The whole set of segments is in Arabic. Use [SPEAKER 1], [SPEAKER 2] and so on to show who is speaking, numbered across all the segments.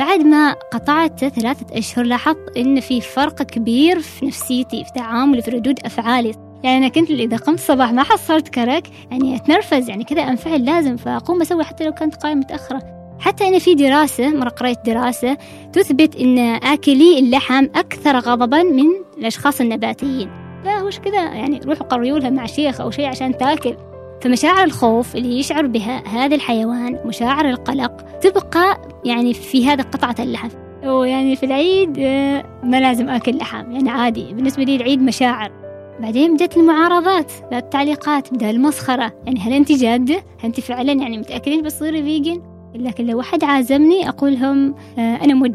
[SPEAKER 1] بعد ما قطعته ثلاثة أشهر لاحظت إن في فرق كبير في نفسيتي في تعاملي في ردود أفعالي. يعني أنا كنت إذا قمت الصباح ما حصلت كرك يعني أتنرفز يعني كذا أنفعل لازم فأقوم أسوي حتى لو كنت قايمة متأخرة. حتى أنا في دراسة مرة قريت دراسة تثبت أن آكلي اللحم أكثر غضبا من الأشخاص النباتيين. لا وش كذا؟ يعني روحوا قريوا لها مع شيخ أو شيء عشان تأكل. فمشاعر الخوف اللي يشعر بها هذا الحيوان مشاعر القلق تبقى يعني في هذا قطعة اللحم. ويعني في العيد آه، ما لازم آكل لحم يعني عادي. بالنسبة لي العيد مشاعر. بعدين بدأت المعارضات بدأت التعليقات بدأ المسخرة. يعني هل أنت جادة؟ هل أنت فعلا يعني متأكدين بتصيري فيجن؟ لكن لو واحد عازمني أقول لهم آه، أنا مو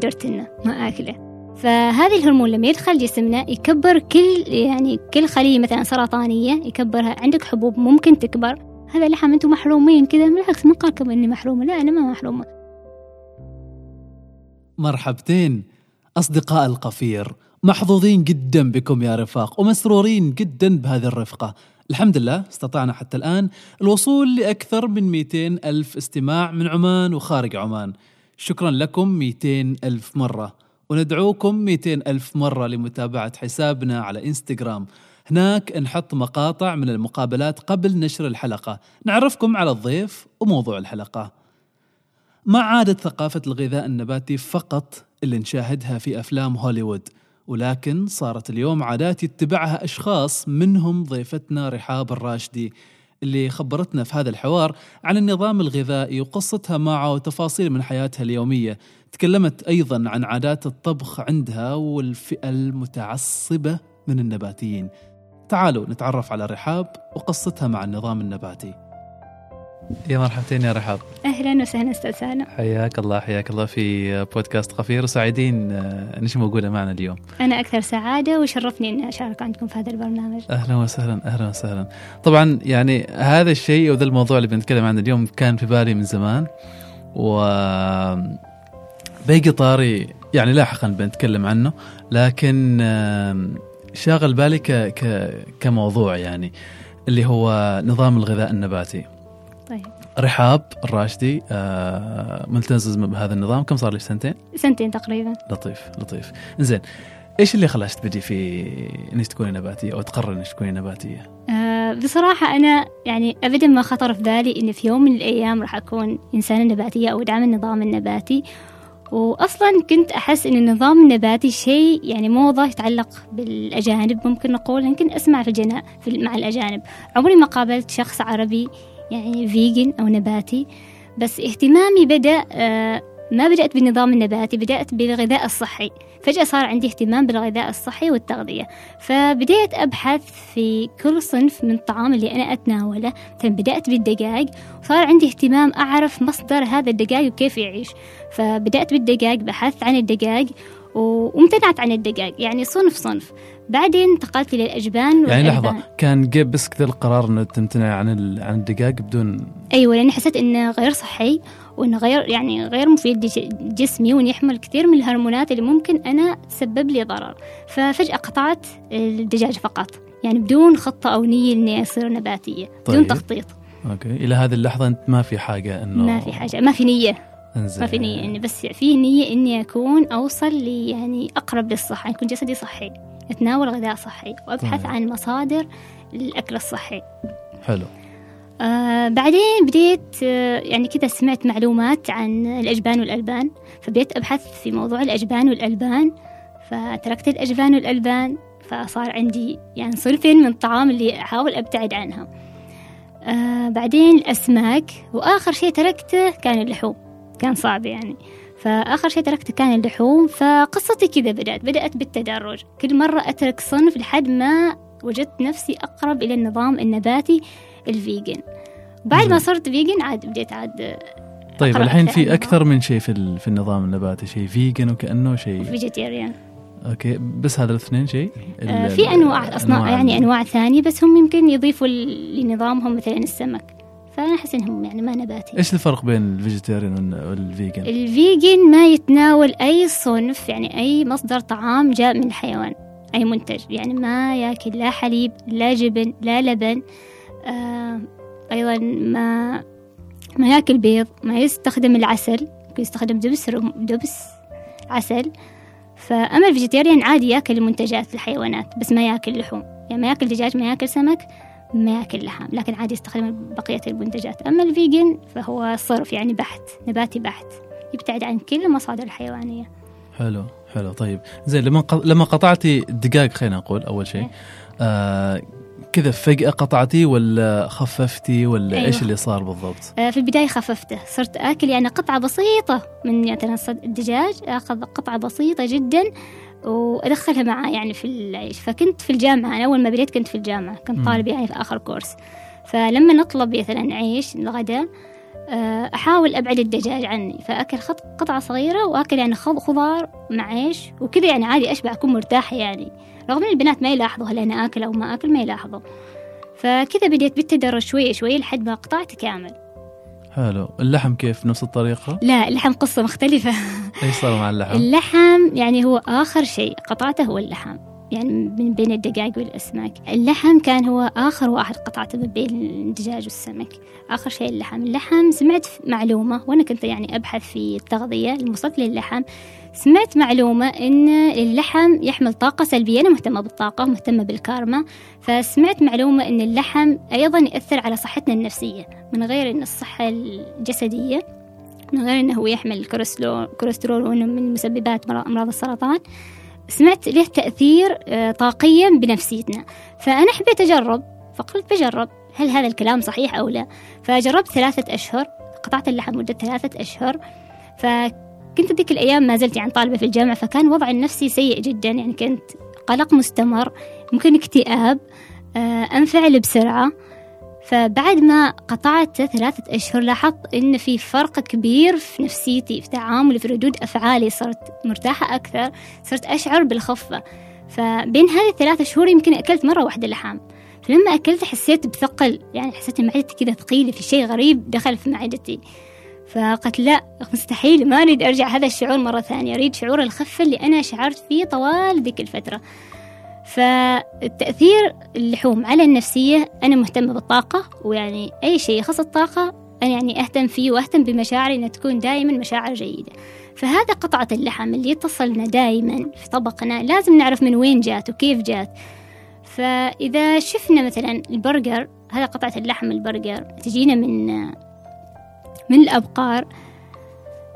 [SPEAKER 1] ما آكله. فهذه الهرمون لما يدخل جسمنا يكبر كل يعني كل خلية مثلا سرطانية يكبرها عندك حبوب ممكن تكبر. هذا لحم أنتم محرومين كذا. بالعكس من قالكم إني محرومة. لا أنا ما محرومة.
[SPEAKER 2] مرحبتين أصدقاء القفير. محظوظين جدا بكم يا رفاق ومسرورين جدا بهذه الرفقة. الحمد لله استطعنا حتى الآن الوصول لأكثر من 200 ألف استماع من عمان وخارج عمان. شكرا لكم 200 ألف مرة. وندعوكم 200 ألف مرة لمتابعة حسابنا على إنستغرام. هناك نحط مقاطع من المقابلات قبل نشر الحلقة. نعرفكم على الضيف وموضوع الحلقة. ما عادت ثقافة الغذاء النباتي فقط اللي نشاهدها في أفلام هوليوود ولكن صارت اليوم عادات يتبعها أشخاص منهم ضيفتنا رحاب الراشدي. اللي خبرتنا في هذا الحوار عن النظام الغذائي وقصتها معه وتفاصيل من حياتها اليومية. تكلمت أيضا عن عادات الطبخ عندها والفئة المتعصبة من النباتيين. تعالوا نتعرف على رحاب وقصتها مع النظام النباتي. يا مرحبتين يا رحاب.
[SPEAKER 1] أهلا وسهلا أستاذ سالم
[SPEAKER 2] حياك الله حياك الله في بودكاست قفير وسعيدين. آه، انك موجوده معنا اليوم.
[SPEAKER 1] أنا أكثر سعادة وشرفني إني أشارك عندكم في هذا البرنامج.
[SPEAKER 2] أهلا وسهلا أهلا وسهلا. طبعا يعني هذا الشيء وذا الموضوع اللي بنتكلم عنه اليوم كان في بالي من زمان. و باقي طاري يعني لاحقا بنتكلم عنه لكن شاغل بالي ك ك كموضوع يعني اللي هو نظام الغذاء النباتي.
[SPEAKER 1] طيب.
[SPEAKER 2] رحاب الراشدي آه، ملتزمه بهذا النظام. كم صار لك سنتين؟
[SPEAKER 1] سنتين تقريبا.
[SPEAKER 2] لطيف لطيف. زين إيش اللي خلاك تبدي في إنك تكوني نباتية أو تقرر إنك تكوني نباتية؟
[SPEAKER 1] أه بصراحة أنا يعني أبدا ما خطر في بالي إن في يوم من الأيام راح أكون إنسانة نباتية أو أدعم النظام النباتي. وأصلا كنت أحس إن النظام النباتي شيء يعني موضة يتعلق بالأجانب ممكن نقول. يمكن أسمع في الجناء في مع الأجانب. عمري ما قابلت شخص عربي يعني فيجن أو نباتي. بس اهتمامي بدأ آه ما بدأت بالنظام النباتي بدأت بالغذاء الصحي. فجأة صار عندي اهتمام بالغذاء الصحي والتغذية. فبدأت أبحث في كل صنف من الطعام اللي أنا أتناوله. فبدأت بالدجاج. وصار عندي اهتمام أعرف مصدر هذا الدجاج وكيف يعيش. فبدأت بالدجاج بحثت عن الدجاج. وامتنعت عن الدجاج يعني صنف صنف. بعدين انتقلت إلى الأجبان
[SPEAKER 2] يعني لحظة كان جيب بس كذا القرار إنه تمتنع عن عن الدجاج بدون؟
[SPEAKER 1] أيوه لأني حسيت إنه غير صحي وإنه غير يعني غير مفيد لجسمي وإنه يحمل كثير من الهرمونات اللي ممكن أنا تسبب لي ضرر. ففجأة قطعت الدجاج فقط. يعني بدون خطة أو نية إني أصير نباتية طيب. بدون تخطيط.
[SPEAKER 2] أوكي. إلى هذه اللحظة أنت ما في حاجة إنه
[SPEAKER 1] ما في حاجة ما في نية. انزل. ما في نيه يعني بس في نيه إني أكون أوصل لي يعني أقرب للصحه يكون جسدي صحي أتناول غذاء صحي وأبحث طيب. عن مصادر الاكل الصحي.
[SPEAKER 2] حلو.
[SPEAKER 1] آه بعدين بديت آه يعني كذا سمعت معلومات عن الأجبان والألبان فبديت أبحث في موضوع الأجبان والألبان فتركت الأجبان والألبان فصار عندي يعني صنفين من الطعام اللي أحاول أبتعد عنها آه بعدين الأسماك وآخر شيء تركته كان اللحوم. كان صعب يعني. فآخر شيء تركته كان اللحوم فقصتي كذا بدأت بدأت بالتدرج. كل مرة أترك صنف لحد ما وجدت نفسي أقرب إلى النظام النباتي ال vegan. بعد ما صرت vegan عاد بديت عاد
[SPEAKER 2] طيب الحين في أكثر من شيء في في النظام النباتي شيء vegan وكأنه شيء
[SPEAKER 1] vegetarian
[SPEAKER 2] okay بس هذا الاثنين شيء
[SPEAKER 1] آه في أنواع أصلا يعني أنواع ثانية بس هم يمكن يضيفوا لنظامهم مثلا السمك. فأنا احس إنهم يعني ما نباتي
[SPEAKER 2] إيش الفرق بين ال vegetarian
[SPEAKER 1] وال vegan؟ ال vegan ما يتناول أي صنف يعني أي مصدر طعام جاء من الحيوان أي منتج يعني ما يأكل لا حليب لا جبن لا لبن آه أيضا ما ما يأكل بيض ما يستخدم العسل يستخدم دبس رم... دبس عسل. فأما ال vegetarian عادي يأكل منتجات الحيوانات بس ما يأكل لحوم. يعني ما يأكل دجاج ما يأكل سمك ما ياكل لحم لكن عادي يستخدم بقية المنتجات أما الفيجن فهو صرف يعني بحت نباتي بحت يبتعد عن كل المصادر الحيوانية
[SPEAKER 2] حلو حلو طيب زين لما لما قطعتي الدقاق خلينا نقول أول شيء
[SPEAKER 1] إيه.
[SPEAKER 2] آه كذا فجأة قطعتي ولا خففتي ولا
[SPEAKER 1] أيوة.
[SPEAKER 2] إيش اللي صار بالضبط؟
[SPEAKER 1] آه، في البداية خففته صرت آكل يعني قطعة بسيطة من مثلا صد- الدجاج آخذ قطعة بسيطة جدا وأدخلها معاه يعني في العيش فكنت في الجامعة أنا أول ما بديت كنت في الجامعة
[SPEAKER 2] مم.
[SPEAKER 1] كنت طالب يعني في آخر كورس. فلما نطلب مثلا عيش الغداء آه، أحاول أبعد الدجاج عني فأكل خط قطعة صغيرة وأكل يعني خض- خضار مع عيش وكذا يعني عادي أشبع أكون مرتاحة يعني. رغم إن البنات ما يلاحظوا هل أنا آكل أو ما آكل ما يلاحظوا. فكذا بديت بالتدرج شوي شوي لحد ما قطعت كامل.
[SPEAKER 2] حلو. اللحم كيف؟ نفس الطريقة؟
[SPEAKER 1] لا اللحم قصة مختلفة.
[SPEAKER 2] إيش صار مع اللحم؟
[SPEAKER 1] اللحم يعني هو آخر شيء قطعته هو اللحم. يعني من بين الدجاج والأسماك. اللحم كان هو آخر واحد قطعته من بين الدجاج والسمك. آخر شيء اللحم. اللحم سمعت معلومة وأنا كنت يعني أبحث في التغذية وصلت للحم. سمعت معلومة إن اللحم يحمل طاقة سلبية. أنا مهتمة بالطاقة مهتمة بالكارما. فسمعت معلومة إن اللحم أيضا يأثر على صحتنا النفسية من غير إن الصحة الجسدية من غير إنه هو يحمل الكوليسترول كوليسترول وإنه من مسببات مرا- أمراض السرطان. سمعت له تأثير آه، طاقيا بنفسيتنا. فأنا حبيت أجرب فقلت بجرب هل هذا الكلام صحيح أو لا؟ فجربت ثلاثة أشهر قطعت اللحم مده ثلاثة أشهر. فكنت ذيك الأيام ما زلت يعني طالبة في الجامعة فكان وضعي النفسي سيء جدا. يعني كنت قلق مستمر ممكن اكتئاب آه، أنفعل بسرعة. فبعد ما قطعت ثلاثة أشهر لاحظت إن في فرق كبير في نفسيتي في تعاملي في ردود أفعالي. صرت مرتاحة أكثر صرت أشعر بالخفة فبين هذه الثلاثة شهور يمكن أكلت مرة واحدة لحم فلما أكلت حسيت بثقل يعني حسيت معدتي كذا ثقيلة في شيء غريب دخل في معدتي. فقلت لا مستحيل ما أريد أرجع هذا الشعور مرة ثانية أريد شعور الخفة اللي أنا شعرت فيه طوال ذيك الفترة. فالتأثير اللحوم على النفسية أنا مهتمة بالطاقة ويعني أي شيء يخص الطاقة أنا يعني أهتم فيه وأهتم بمشاعري أنها تكون دائما مشاعر جيدة. فهذا قطعة اللحم اللي يتصلنا دائما في طبقنا لازم نعرف من وين جات وكيف جات. فإذا شفنا مثلا البرجر هذا قطعة اللحم البرجر تجينا من من الأبقار.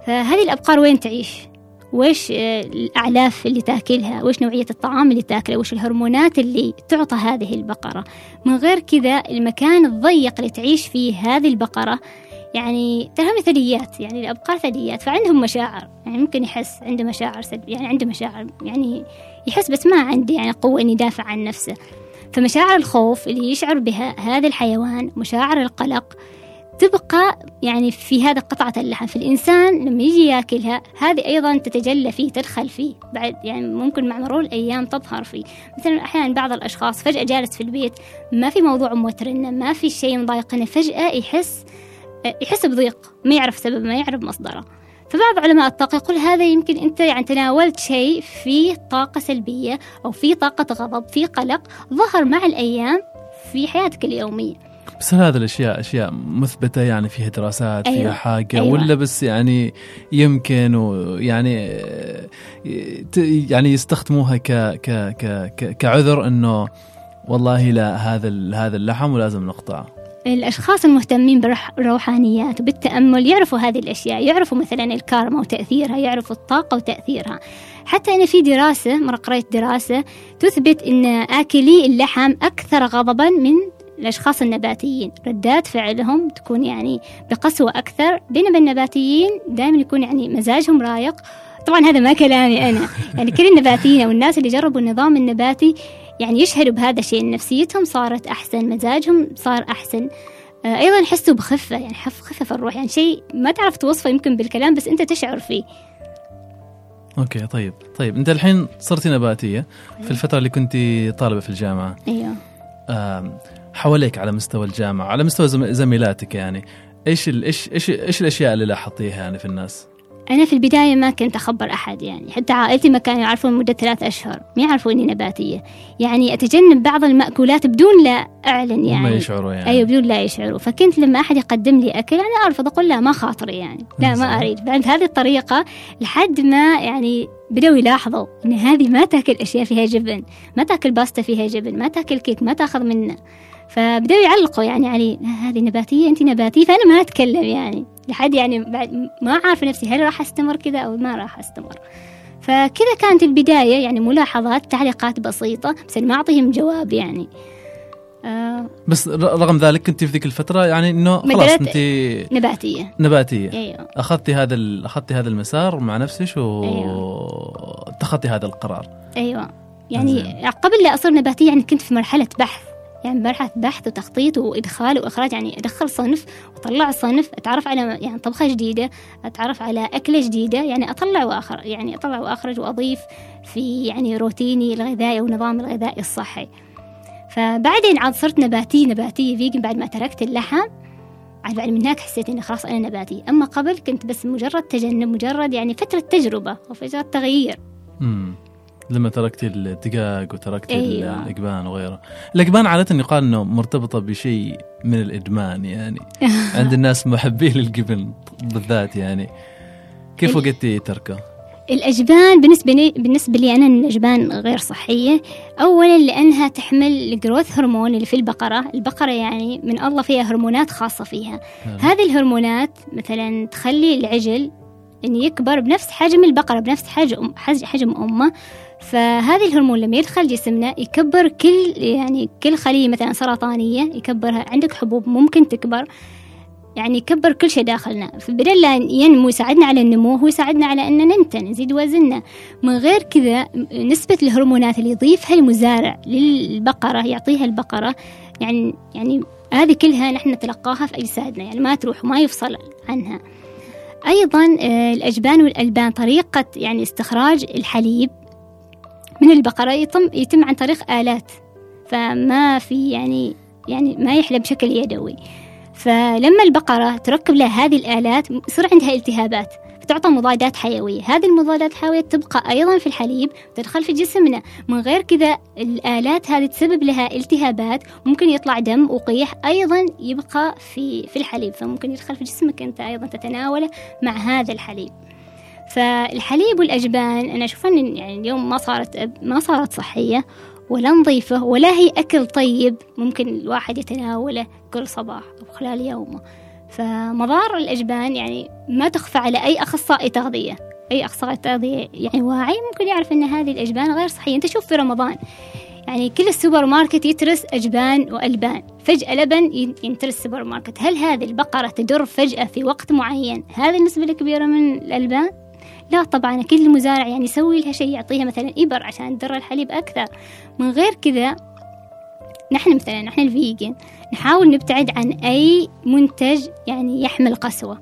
[SPEAKER 1] فهذه الأبقار وين تعيش؟ وإيش آه، الأعلاف اللي تأكلها؟ وإيش نوعية الطعام اللي تاكله وإيش الهرمونات اللي تعطى هذه البقرة؟ من غير كذا المكان الضيق اللي تعيش فيه هذه البقرة يعني ترى مثليات يعني الأبقار ثدييات فعندهم مشاعر. يعني ممكن يحس عنده مشاعر سلبية يعني عنده مشاعر يعني يحس بس ما عنده يعني قوة إنه يدافع عن نفسه. فمشاعر الخوف اللي يشعر بها هذا الحيوان مشاعر القلق تبقى يعني في هذا قطعة اللحم في الإنسان لما يجي ياكلها هذه أيضا تتجلى فيه تدخل فيه بعد يعني ممكن مع مرور الأيام تظهر فيه. مثلا أحيانا بعض الأشخاص فجأة جالس في البيت ما في موضوع موترنه ما في شيء مضايقنه فجأة يحس يحس بضيق ما يعرف سبب ما يعرف مصدره. فبعض علماء الطاقة يقول هذا يمكن أنت يعني تناولت شيء فيه طاقة سلبية أو فيه طاقة غضب فيه قلق ظهر مع الأيام في حياتك اليومية.
[SPEAKER 2] بس هل هذه الأشياء أشياء مثبتة يعني فيها دراسات
[SPEAKER 1] أيوة.
[SPEAKER 2] فيها حاجة
[SPEAKER 1] أيوة.
[SPEAKER 2] ولا بس يعني يمكن ويعني يعني يستخدموها ك ك ك ك كعذر إنه والله لا هذا هذا اللحم ولازم نقطعه
[SPEAKER 1] الأشخاص المهتمين بالروحانيات وبالتأمل يعرفوا هذه الأشياء يعرفوا مثلا الكارما وتأثيرها يعرفوا الطاقة وتأثيرها حتى أنا في دراسة مرة قرأت دراسة تثبت أن آكلي اللحم أكثر غضبا من الأشخاص النباتيين. ردات فعلهم تكون يعني بقسوة أكثر. بينما النباتيين دائما يكون يعني مزاجهم رايق. طبعا هذا ما كلامي أنا. يعني كل النباتيين أو الناس اللي جربوا النظام النباتي يعني يشهدوا بهذا الشيء. نفسيتهم صارت أحسن مزاجهم صار أحسن. آه، أيضا يحسوا بخفة يعني في الروح. يعني شيء ما تعرف توصفه يمكن بالكلام بس أنت تشعر فيه.
[SPEAKER 2] أوكي طيب. طيب أنت الحين صرتي نباتية في الفترة اللي كنت طالبة في الجامعة.
[SPEAKER 1] أيوه.
[SPEAKER 2] آم، حواليك على مستوى الجامعة على مستوى زم- زميلاتك يعني. إيش إيش إيش إيش الأشياء اللي لاحظتيها يعني في الناس؟
[SPEAKER 1] أنا في البداية ما كنت أخبر أحد يعني. حتى عائلتي ما كانوا يعرفون مدة ثلاث أشهر ما يعرفوا إني نباتية. يعني أتجنب بعض المأكولات بدون لا أعلن يعني.
[SPEAKER 2] ما يشعروا يعني.
[SPEAKER 1] أيوة بدون لا يشعروا. فكنت لما أحد يقدم لي أكل أنا أرفض أقول لا ما خاطري يعني. لا ما أريد. بعد هذه الطريقة لحد ما يعني بدأوا يلاحظوا إن هذه ما تأكل أشياء فيها جبن ما تأكل باستا فيها جبن ما تأكل كيك ما تأخذ منه. فبدأوا يعلقوا يعني علي هذه نباتية أنت نباتية فأنا ما أتكلم يعني لحد يعني بعد ما عارفة نفسي هل راح أستمر كذا أو ما راح أستمر. فكذا كانت البداية يعني ملاحظات تعليقات بسيطة بس ما أعطيهم جواب يعني.
[SPEAKER 2] آه. بس رغم ذلك كنت في ذيك الفترة يعني إنه خلاص انت
[SPEAKER 1] نباتية.
[SPEAKER 2] نباتية. أيوه. اخذتي هذا اخذتي هذا المسار مع نفسك واتخذتي أيوه. هذا القرار.
[SPEAKER 1] أيوه. يعني قبل لا أصير نباتية يعني كنت في مرحلة بحث. يعني ببحث بحث وتخطيط وإدخال وإخراج يعني أدخل صنف وأطلع صنف أتعرف على يعني طبخة جديدة أتعرف على أكلة جديدة يعني أطلع وأخر يعني أطلع وأخرج وأضيف في يعني روتيني الغذائي ونظامي الغذائي الصحي. فبعدين عاد صرت نباتية نباتية فيجن بعد ما تركت اللحم. عاد بعد من هناك حسيت إني خلاص أنا نباتي. أما قبل كنت بس مجرد تجنب مجرد يعني فترة تجربة وفترة تغيير.
[SPEAKER 2] لما تركتي الدقاق وتركتي أيوة. الاقبان وغيره. الاقبان عادة يقال إنه مرتبطة بشيء من الإدمان يعني. عند الناس محبين للجبن بالذات يعني. كيف وقتي تركه؟
[SPEAKER 1] الأجبان بالنسبة لي بالنسبة لي أنا الأجبان غير صحية. أولا لأنها تحمل الجروث هرمون اللي في البقرة. البقرة يعني من الله فيها هرمونات خاصة فيها. نعم. هذه الهرمونات مثلا تخلي العجل أن يكبر بنفس حجم البقرة بنفس حجم حجم أمه. فهذه الهرمون لما يدخل جسمنا يكبر كل يعني كل خلية مثلا سرطانية يكبرها عندك حبوب ممكن تكبر يعني يكبر كل شيء داخلنا. فبدل لا ينمو يساعدنا على النمو هو يساعدنا على أن ننتن نزيد وزننا. من غير كذا نسبة الهرمونات اللي يضيفها المزارع للبقرة يعطيها البقرة يعني يعني هذه كلها نحن نتلقاها في أجسادنا يعني ما تروح وما يفصل عنها. أيضا آه، الأجبان والألبان طريقة يعني استخراج الحليب من البقرة يتم يتم عن طريق آلات. فما في يعني يعني ما يحلى بشكل يدوي. فلما البقرة تركب لها هذه الآلات يصير عندها التهابات فتعطى مضادات حيوية. هذه المضادات الحيوية تبقى أيضا في الحليب تدخل في جسمنا. من غير كذا الآلات هذه تسبب لها التهابات ممكن يطلع دم وقيح أيضا يبقى في في الحليب. فممكن يدخل في جسمك أنت أيضا تتناوله مع هذا الحليب. فالحليب والأجبان أنا أشوف أن يعني اليوم ما صارت ما صارت صحية ولا نظيفة ولا هي أكل طيب ممكن الواحد يتناوله كل صباح أو خلال يومه. فمضار الأجبان يعني ما تخفى على أي أخصائي تغذية. أي أخصائي تغذية يعني واعي ممكن يعرف أن هذه الأجبان غير صحية. أنت شوف في رمضان يعني كل السوبر ماركت يترس أجبان وألبان. فجأة لبن ينترس السوبر ماركت. هل هذه البقرة تدر فجأة في وقت معين؟ هذه النسبة الكبيرة من الألبان؟ لا طبعا أكيد المزارع يعني يسوي لها شيء يعطيها مثلا إبر عشان تدر الحليب أكثر. من غير كذا نحن مثلا نحن الفيجن نحاول نبتعد عن أي منتج يعني يحمل قسوة.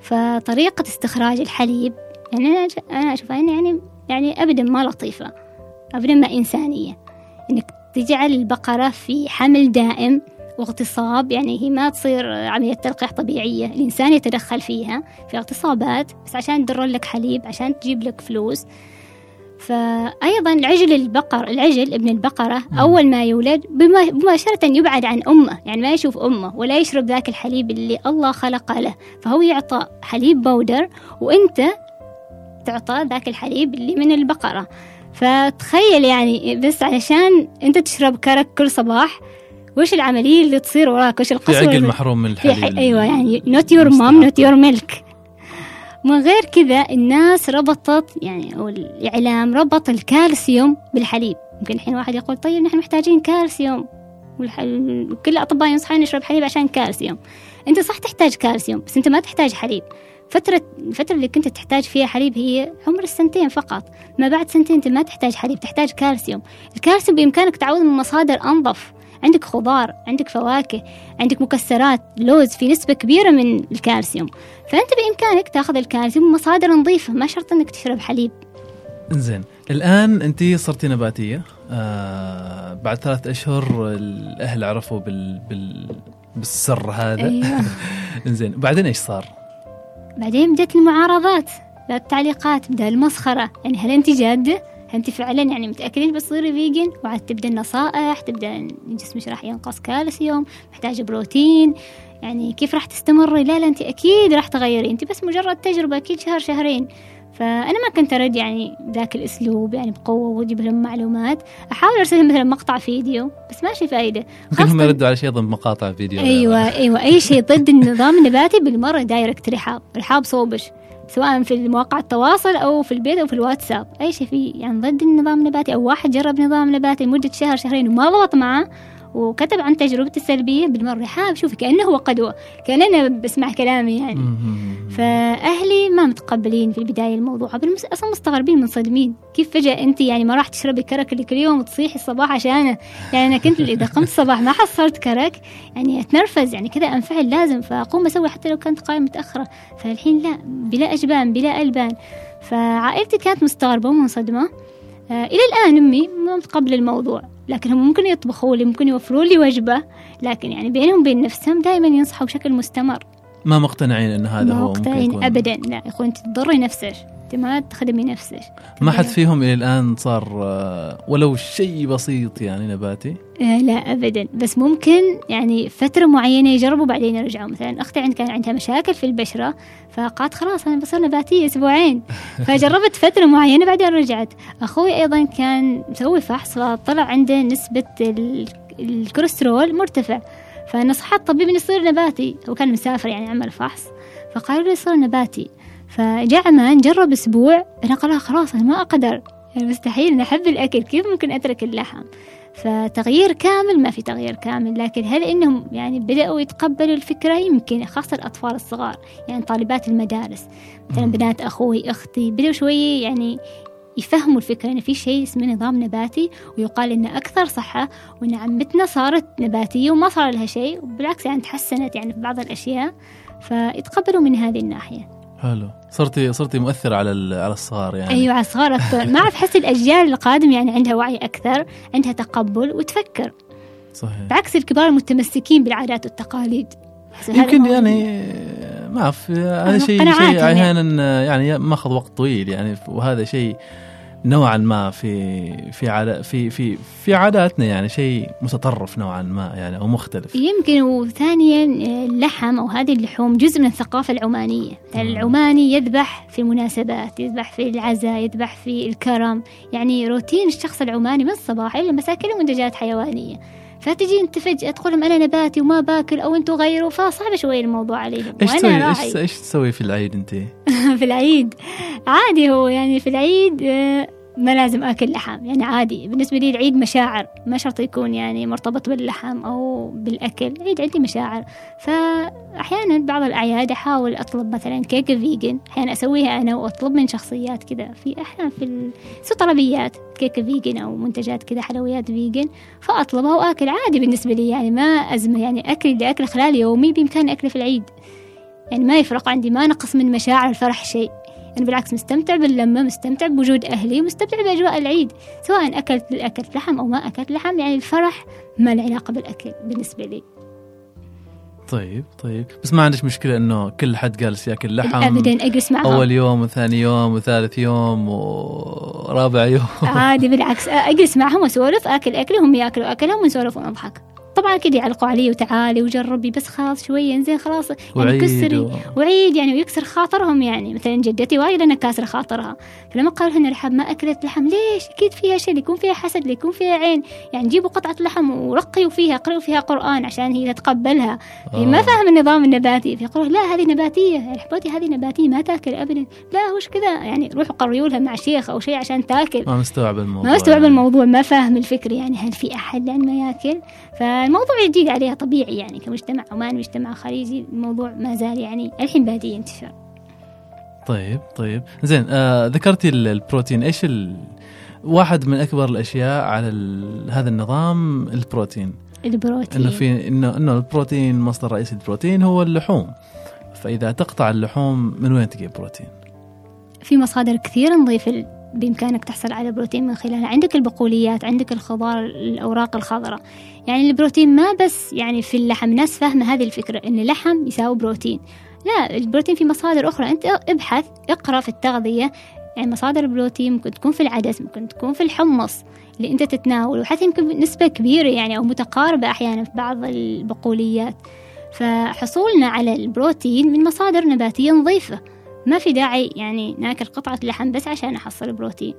[SPEAKER 1] فطريقة استخراج الحليب يعني أنا أشوفها يعني يعني أبدا ما لطيفة أبدا ما إنسانية. إنك تجعل البقرة في حمل دائم واغتصاب يعني هي ما تصير عملية تلقيح طبيعية الإنسان يتدخل فيها في اغتصابات بس عشان تدر لك حليب عشان تجيب لك فلوس. فأيضا العجل البقر العجل ابن البقرة أول ما يولد مباشرة يبعد عن أمه يعني ما يشوف أمه ولا يشرب ذاك الحليب اللي الله خلقه له. فهو يعطى حليب بودر وأنت تعطى ذاك الحليب اللي من البقرة. فتخيل يعني بس علشان أنت تشرب كرك كل صباح وش العملية اللي تصير وراك؟ وش القصة؟
[SPEAKER 2] في عجل محروم من الحليب.
[SPEAKER 1] أيوة يعني not your mom not your milk من غير كذا الناس ربطت يعني أو الإعلام ربط الكالسيوم بالحليب. ممكن الحين واحد يقول طيب نحن محتاجين كالسيوم. كل الأطباء ينصحون نشرب حليب عشان كالسيوم. أنت صح تحتاج كالسيوم بس أنت ما تحتاج حليب. فترة الفترة اللي كنت تحتاج فيها حليب هي عمر السنتين فقط. ما بعد سنتين أنت ما تحتاج حليب تحتاج كالسيوم. الكالسيوم بإمكانك تعوض من مصادر أنظف. عندك خضار عندك فواكه عندك مكسرات لوز في نسبة كبيرة من الكالسيوم. فأنت بإمكانك تأخذ الكالسيوم من مصادر نظيفة ما شرط أنك تشرب حليب.
[SPEAKER 2] زين الآن أنت صرتي نباتية. آه بعد ثلاث أشهر الأهل عرفوا بال, بال بالسر هذا. أيوة. زين بعدين إيش صار؟
[SPEAKER 1] بعدين بدأت المعارضات بدأت التعليقات بدأ المسخرة. يعني هل أنت جادة؟ أنت فعلا يعني متأكدة إنك بتصيري vegan؟ وعاد تبدأ النصائح تبدأ جسمك راح ينقص كالسيوم محتاجة بروتين. يعني كيف راح تستمري؟ لا لا أنت أكيد راح تغيري. أنت بس مجرد تجربة أكيد شهر شهرين. فأنا ما كنت أرد يعني ذاك الأسلوب يعني بقوة وأجيب لهم معلومات. أحاول أرسل مثلا مقطع فيديو بس ماشي فايدة.
[SPEAKER 2] ممكن هم يردوا على شيء ضمن مقاطع فيديو.
[SPEAKER 1] أيوة أيوة أي شيء ضد النظام النباتي بالمرة direct رحاب. رحاب صوبش. سواء في مواقع التواصل أو في البيت أو في الواتساب. أي شيء فيه يعني ضد النظام النباتي أو واحد جرب نظام نباتي لمدة شهر شهرين وما ضبط معه وكتب عن تجربته السلبية بالمرة حاب شوفي كأنه هو قدوة كأننا بسمع كلامي يعني. فأهلي ما متقبلين في البداية الموضوع بالمس أصلا مستغربين منصدمين كيف فجأة أنت يعني ما راح تشربي كرك اللي كل يوم وتصيحي الصباح عشانه يعني أنا كنت إذا قمت الصباح ما حصلت كرك يعني أتنرفز يعني كذا أنفعل لازم فأقوم أسوي حتى لو كنت قايمة متأخرة. فالحين لا بلا أجبان بلا ألبان. فعائلتي كانت مستغربة ومنصدمة. آه إلى الآن أمي ما متقبلة الموضوع. لكن هم ممكن يطبخوا لي ممكن يوفروا لي وجبة لكن يعني بينهم وبين نفسهم دائما ينصحوا بشكل مستمر.
[SPEAKER 2] ما مقتنعين إن هذا
[SPEAKER 1] ما
[SPEAKER 2] هو
[SPEAKER 1] مقتنعين ابدا. لا يا أخوي انت تضري نفسك. ما تخدمي نفسك.
[SPEAKER 2] ما حد فيهم إلى الآن صار آه، ولو شيء بسيط يعني نباتي؟
[SPEAKER 1] آه لا ابدا. بس ممكن يعني فترة معينة يجربوا بعدين يرجعوا. مثلا أختي عند كان عندها مشاكل في البشرة فقالت خلاص أنا بصير نباتية أسبوعين. فجربت فترة معينة بعدين رجعت. أخوي أيضا كان مسوي فحص فطلع عنده نسبة الكوليسترول مرتفع. فنصحت الطبيب إنه يصير نباتي. هو كان مسافر يعني عمل فحص فقالوا له يصير نباتي. فجاء عمان جرب أسبوع أنا قال خلاص أنا ما أقدر. يعني مستحيل أنا أحب الأكل كيف ممكن أترك اللحم؟ فتغيير كامل ما في تغيير كامل. لكن هل إنهم يعني بدأوا يتقبلوا الفكرة؟ يمكن خاصة الأطفال الصغار يعني طالبات المدارس. مثلا بنات أخوي أختي بدأوا شوية يعني يفهموا الفكرة إن في شيء اسمه نظام نباتي ويقال إنه أكثر صحة وإن عمتنا صارت نباتية وما صار لها شيء وبالعكس يعني تحسنت يعني في بعض الأشياء. فيتقبلوا من هذه الناحية.
[SPEAKER 2] حلو. صرتي صرتي مؤثرة على على الصغار يعني.
[SPEAKER 1] أيوه على الصغار أكثر. ما أعرف أحس الأجيال القادمة يعني عندها وعي أكثر عندها تقبل وتفكر.
[SPEAKER 2] صحيح.
[SPEAKER 1] بعكس الكبار المتمسكين بالعادات والتقاليد.
[SPEAKER 2] يمكن يعني ما أعرف هذا شيء شيء أحيانا يعني ماخذ وقت طويل يعني وهذا شيء نوعا ما في في عادة في في في عاداتنا يعني شيء متطرف نوعا ما يعني أو مختلف.
[SPEAKER 1] يمكن وثانيا اللحم أو هذه اللحوم جزء من الثقافة العمانية. العماني يذبح في المناسبات يذبح في العزاء يذبح في الكرم. يعني روتين الشخص العماني من الصباح إلى المساء كله منتجات حيوانية. فتجي انت فجأة تقول لهم أنا نباتي وما باكل أو أنتم غيروا فصعب شوي الموضوع عليهم.
[SPEAKER 2] إيش تسوي؟ إيش إيش تسوي في العيد أنت؟
[SPEAKER 1] في العيد. عادي هو يعني في العيد آه، ما لازم آكل لحم. يعني عادي. بالنسبة لي العيد مشاعر. ما شرط يكون يعني مرتبط باللحم أو بالأكل. العيد عندي مشاعر. فأحيانا بعض الأعياد أحاول أطلب مثلا كيكة فيجن أحيانا أسويها أنا وأطلب من شخصيات كذا. في أحيانا في so طلبيات كيكة vegan أو منتجات كذا حلويات vegan فأطلبها وآكل. عادي بالنسبة لي. يعني ما أزمة يعني اكل اللي اكله خلال يومي بإمكاني اكله في العيد. يعني ما يفرق عندي. ما نقص من مشاعر الفرح شيء. أنا بالعكس مستمتع باللمة مستمتع بوجود أهلي مستمتع بأجواء العيد سواء أكلت أكلت لحم أو ما أكلت لحم يعني الفرح ما له علاقة بالأكل بالنسبة لي.
[SPEAKER 2] طيب طيب. بس ما عندك مشكلة إنه كل حد جالس يأكل لحم
[SPEAKER 1] ابدا أجلس معهم
[SPEAKER 2] أول يوم وثاني يوم وثالث يوم ورابع يوم؟
[SPEAKER 1] عادي بالعكس أجلس معهم وأسولف أكل اكلي هم يأكلوا أكلهم ونسولف ونضحك. طبعا كذا يعلقوا علي وتعالي وجربي بس خلاص شوية زين خلاص
[SPEAKER 2] يعني كسري و...
[SPEAKER 1] وعيد يعني ويكسر خاطرهم يعني. مثلا جدتي وايد أنا كاسره خاطرها. فلما قالوا لها الرحاب ما أكلت لحم ليش؟ أكيد فيها شيء يكون فيها حسد يكون فيها عين. يعني جيبوا قطعة لحم ورقيوا فيها قرأوا فيها قرآن عشان هي تتقبلها. هي ما فاهم النظام النباتي. فيقولوا لا هذه نباتية حبوتي هذه نباتية ما تأكل ابدا. لا وش كذا؟ يعني روحوا قريوا لها مع شيخ أو شيء عشان تأكل.
[SPEAKER 2] ما مستوعب الموضوع
[SPEAKER 1] ما مستوعب يعني. الموضوع ما فاهم الفكر يعني هل في أحد يعني ما يأكل؟ فالموضوع جديد عليها طبيعي يعني كمجتمع عماني مجتمع خليجي الموضوع ما زال يعني الحين بادي انتشار
[SPEAKER 2] طيب طيب. زين آه ذكرتي البروتين. إيش ال... واحد من أكبر الأشياء على ال... هذا النظام البروتين؟
[SPEAKER 1] البروتين.
[SPEAKER 2] إنه في انه إنه البروتين مصدر رئيسي البروتين هو اللحوم. فإذا تقطع اللحوم من وين تجيب بروتين؟
[SPEAKER 1] في مصادر كثير نضيف بإمكانك تحصل على بروتين من خلالها. عندك البقوليات عندك الخضار الأوراق الخضراء. يعني البروتين ما بس يعني في اللحم ناس فاهمة هذه الفكرة إن اللحم يساوي بروتين. لا البروتين في مصادر أخرى. أنت ابحث اقرأ في التغذية. يعني مصادر البروتين ممكن تكون في العدس ممكن تكون في الحمص اللي أنت تتناوله وحتى يمكن نسبة كبيرة يعني أو متقاربة أحيانا في بعض البقوليات. فحصولنا على البروتين من مصادر نباتية نظيفة. ما في داعي يعني ناكل قطعة لحم بس عشان أحصل بروتين.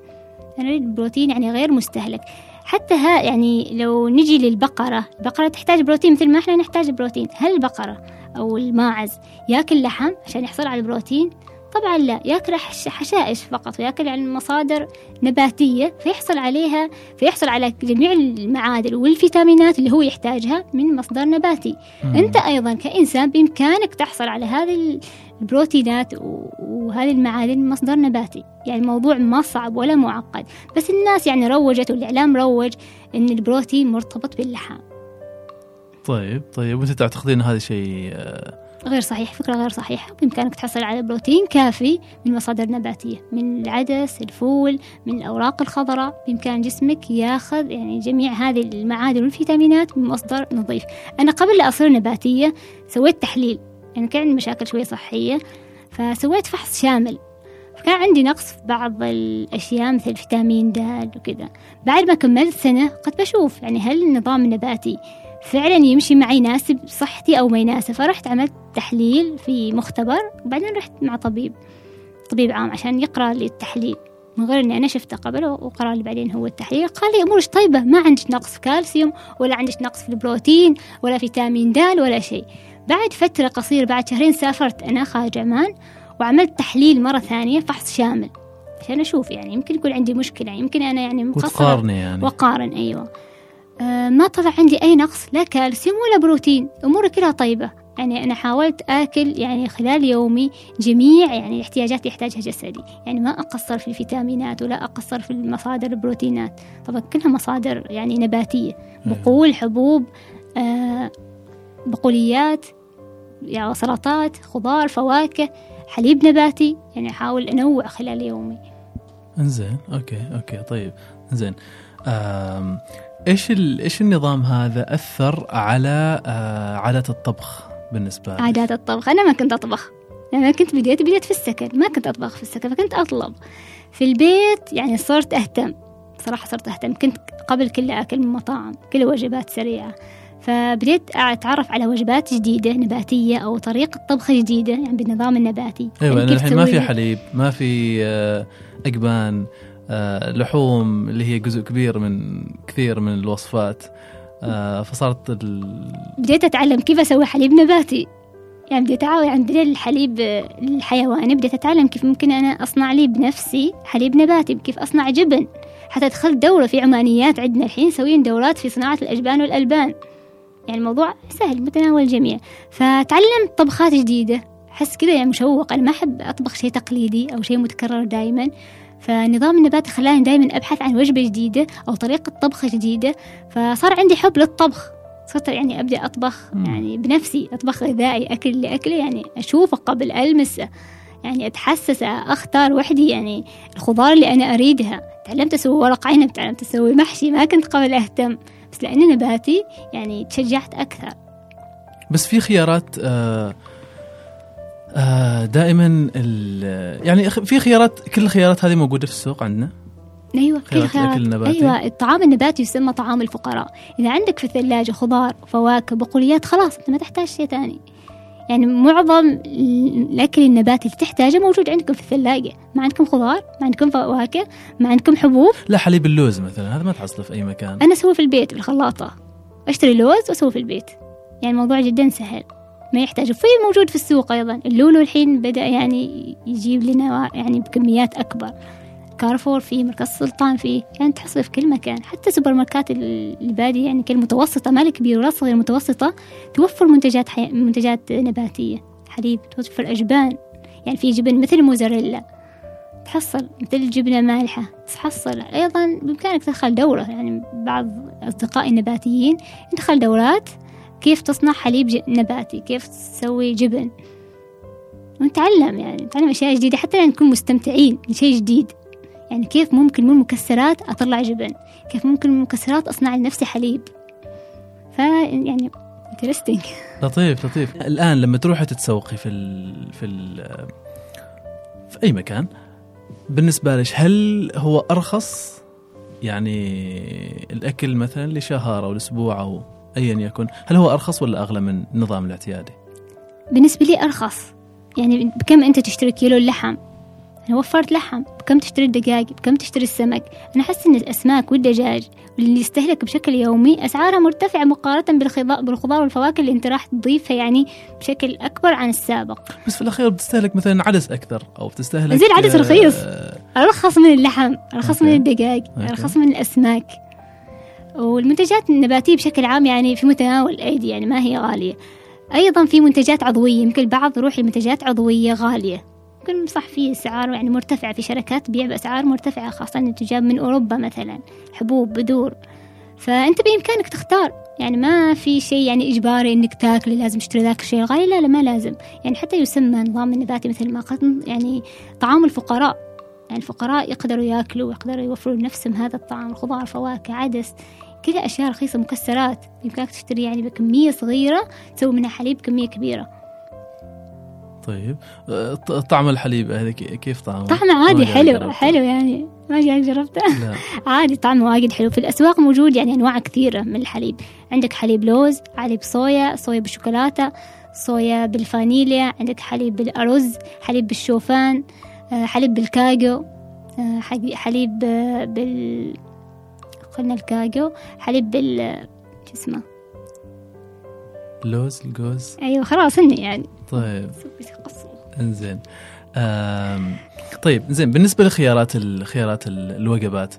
[SPEAKER 1] أنا أريد البروتين يعني غير مستهلك. حتى ها يعني لو نجي للبقرة البقرة تحتاج بروتين. مثل ما إحنا نحتاج بروتين. هل البقرة أو الماعز ياكل لحم عشان يحصل على البروتين؟ طبعا لا ياكل حشائش فقط وياكل عن مصادر نباتية فيحصل عليها فيحصل على جميع المعادن والفيتامينات اللي هو يحتاجها من مصدر نباتي. مم. أنت أيضا كإنسان بإمكانك تحصل على هذه البروتينات وهذه المعادن من مصدر نباتي. يعني الموضوع ما صعب ولا معقد بس الناس يعني روجت والإعلام روج أن البروتين مرتبط باللحم
[SPEAKER 2] طيب طيب وأنت تعتقدين هذا شيء آه،
[SPEAKER 1] غير صحيح فكرة غير صحيحة. بإمكانك تحصل على بروتين كافي من مصادر نباتية من العدس الفول من الأوراق الخضراء. بإمكان جسمك ياخذ يعني جميع هذه المعادن والفيتامينات من مصدر نظيف. أنا قبل لا أصير نباتية سويت تحليل يعني كان عندي مشاكل شوية صحية فسويت فحص شامل. فكان عندي نقص في بعض الأشياء مثل فيتامين د وكذا. بعد ما كملت سنة قد بشوف يعني هل النظام النباتي فعلا يمشي معي يناسب صحتي أو ما يناسب. فرحت عملت تحليل في مختبر وبعدين رحت مع طبيب طبيب عام عشان يقرأ لي التحليل من غير إني أنا شفته قبل وقرأ لي بعدين هو التحليل. قال لي أمورك طيبة ما عندك نقص كالسيوم ولا عندك نقص في البروتين ولا فيتامين د ولا شيء. بعد فترة قصيرة بعد شهرين سافرت أنا خارج عمان وعملت تحليل مرة ثانية فحص شامل. عشان أشوف يعني يمكن يكون عندي مشكلة يمكن أنا يعني
[SPEAKER 2] مقصرة. وتقارني يعني.
[SPEAKER 1] وقارن أيوه. ما طلع عندي أي نقص لا كالسيوم ولا بروتين. أموري كلها طيبة. يعني أنا حاولت آكل يعني خلال يومي جميع يعني الاحتياجات اللي يحتاجها جسدي. يعني ما أقصر في الفيتامينات ولا أقصر في المصادر البروتينات. طبعا كلها مصادر يعني نباتية. بقول حبوب آه بقوليات يعني سلطات خضار فواكه حليب نباتي. يعني أحاول أنوع خلال يومي.
[SPEAKER 2] إنزين okay okay طيب إنزين. إيش إيش النظام هذا أثر على آه عادات الطبخ بالنسبة لي
[SPEAKER 1] عادات الطبخ. أنا ما كنت أطبخ. لما كنت بديت بديت في السكن. ما كنت أطبخ في السكن فكنت أطلب. في البيت يعني صرت أهتم. صراحة صرت أهتم. كنت قبل كله أكل من مطاعم كل وجبات سريعة. فبديت أتعرف على وجبات جديدة نباتية أو طريقة طبخ جديدة يعني بالنظام النباتي.
[SPEAKER 2] أيوة يعني الحين ما في حليب ما في أقبان آه، لحوم اللي هي جزء كبير من كثير من الوصفات. آه، فصارت ال...
[SPEAKER 1] بديت أتعلم كيف أسوي حليب نباتي. يعني بديت أعاون يعني بديت الحليب الحيواني بديت أتعلم كيف ممكن أنا أصنع لي بنفسي حليب نباتي كيف أصنع جبن. حتى دخلت دورة في عمانيات عندنا الحين يسوين دورات في صناعة الأجبان والألبان. يعني الموضوع سهل متناول الجميع. فتعلمت طبخات جديدة. أحس كذا يعني مشوق أنا ما أحب أطبخ شيء تقليدي أو شيء متكرر دائما فنظام النبات خلاني دائما أبحث عن وجبة جديدة أو طريقة طبخ جديدة فصار عندي حب للطبخ. صرت يعني أبدأ أطبخ يعني بنفسي أطبخ غذائي أكل اللي أكله يعني أشوفه قبل ألمسه يعني أتحسس أختار وحدي يعني الخضار اللي أنا أريدها. تعلمت أسوي ورق عنب تعلمت أسوي محشي ما كنت قبل أهتم. بس لأني نباتي يعني تشجعت أكثر.
[SPEAKER 2] بس في خيارات آه دائما يعني في خيارات كل الخيارات هذه موجودة في السوق عندنا.
[SPEAKER 1] أيوه كل خيارات النباتي. أيوه الطعام النباتي يسمى طعام الفقراء. إذا عندك في الثلاجة خضار فواكه بقوليات خلاص أنت ما تحتاج شيء ثاني. يعني معظم الأكل النباتي اللي تحتاجه موجود عندكم في الثلاجة. ما عندكم خضار ما عندكم فواكه ما عندكم حبوب.
[SPEAKER 2] لا حليب اللوز مثلا هذا ما تحصله في أي مكان.
[SPEAKER 1] أنا أسويه في البيت بالخلاطة. أشتري لوز وأسويه في البيت. يعني الموضوع جدا سهل. ما يحتاج. في موجود في السوق أيضا. اللولو الحين بدأ يعني يجيب لنا يعني بكميات أكبر. كارفور فيه مركز سلطان فيه. يعني تحصل في كل مكان. حتى سوبر ماركات البادية يعني كالمتوسطة ما الكبيرة ولا الصغيرة المتوسطة توفر منتجات حي... منتجات نباتية. حليب توفر أجبان. يعني في جبن مثل الموزاريلا تحصل مثل الجبنة مالحة. تحصل أيضا بإمكانك تدخل دورة. يعني بعض أصدقائي النباتيين يدخل دورات كيف تصنع حليب نباتي؟ كيف تسوي جبن؟ ونتعلم يعني نتعلم أشياء جديدة حتى نكون مستمتعين بشيء جديد. يعني كيف ممكن من المكسرات أطلع جبن؟ كيف ممكن من المكسرات أصنع لنفسي حليب؟ ف يعني انترستنج
[SPEAKER 2] لطيف لطيف. الآن لما تروحي تتسوقي في ال في ال في أي مكان بالنسبة لك هل هو أرخص؟ يعني الأكل مثلا لشهر أو لأسبوع أو ايا يكن. هل هو أرخص ولا أغلى من النظام الاعتيادي؟
[SPEAKER 1] بالنسبة لي أرخص. يعني بكم أنت تشتري كيلو اللحم؟ أنا وفرت لحم. بكم تشتري الدجاج بكم تشتري السمك؟ أنا أحس إن الأسماك والدجاج واللي يستهلك بشكل يومي أسعارها مرتفعة مقارنة بالخضار والفواكه اللي أنت راح تضيفها يعني بشكل أكبر عن السابق.
[SPEAKER 2] بس في الأخير بتستهلك مثلا عدس أكثر أو بتستهلك
[SPEAKER 1] زين العدس
[SPEAKER 2] آه،
[SPEAKER 1] رخيص. أرخص من اللحم أرخص من. الدجاج. أرخص من الأسماك. والمنتجات النباتية بشكل عام يعني في متناول الأيدي يعني ما هي غالية. أيضا في منتجات عضوية يمكن البعض يروح لمنتجات عضوية غالية. يمكن صح في أسعار يعني مرتفعة في شركات تبيع بأسعار مرتفعة خاصة إن تجاب من أوروبا مثلا. حبوب بذور. فأنت بإمكانك تختار. يعني ما في شيء يعني إجباري إنك تاكل لازم تشتري ذاك الشيء الغالي. لا لا ما لازم. يعني حتى يسمى نظام النباتي مثل ما قلت يعني طعام الفقراء. يعني الفقراء يقدروا ياكلوا ويقدروا يوفروا لنفسهم هذا الطعام الخضار فواكه عدس كلها أشياء رخيصة مكسرات. يمكنك تشتري يعني بكمية صغيرة تسوي منها حليب كمية كبيرة.
[SPEAKER 2] طيب. ط- طعم الحليب هذا كي- كيف طعمه؟
[SPEAKER 1] طعمه عادي حلو
[SPEAKER 2] جربته.
[SPEAKER 1] حلو يعني. ما جاك جربته؟
[SPEAKER 2] لا.
[SPEAKER 1] عادي طعمه واجد حلو. في الأسواق موجود يعني أنواع كثيرة من الحليب. عندك حليب لوز حليب صويا صويا بالشوكولاتة صويا بالفانيليا عندك حليب بالأرز حليب بالشوفان. حليب بالكاجو آه، حليب- آه، بال قلنا الكاجو حليب بال شو اسمه؟
[SPEAKER 2] اللوز الجوز؟
[SPEAKER 1] أيوة خلاص هني يعني.
[SPEAKER 2] طيب. إنزين. آم، طيب زين بالنسبة لخيارات ال- خيارات ال- الوجبات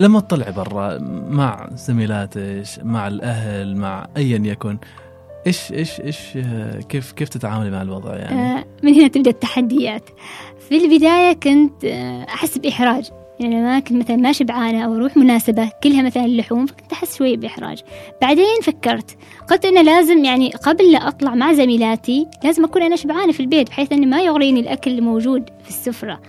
[SPEAKER 2] لما تطلعي برا مع زميلاتك مع الأهل مع ايا يكن إيش إيش إيش آه، كيف كيف تتعاملي مع الوضع يعني؟
[SPEAKER 1] آه، من هنا تبدأ التحديات. في البداية كنت آه، أحس بإحراج. يعني ما كنت مثلا ما شبعانة أو أروح مناسبة كلها مثلا اللحوم فكنت أحس شوية بإحراج. بعدين فكرت قلت إنه لازم يعني قبل لا أطلع مع زميلاتي لازم أكون أنا شبعانة في البيت بحيث إنه ما يغريني الأكل الموجود في السفرة.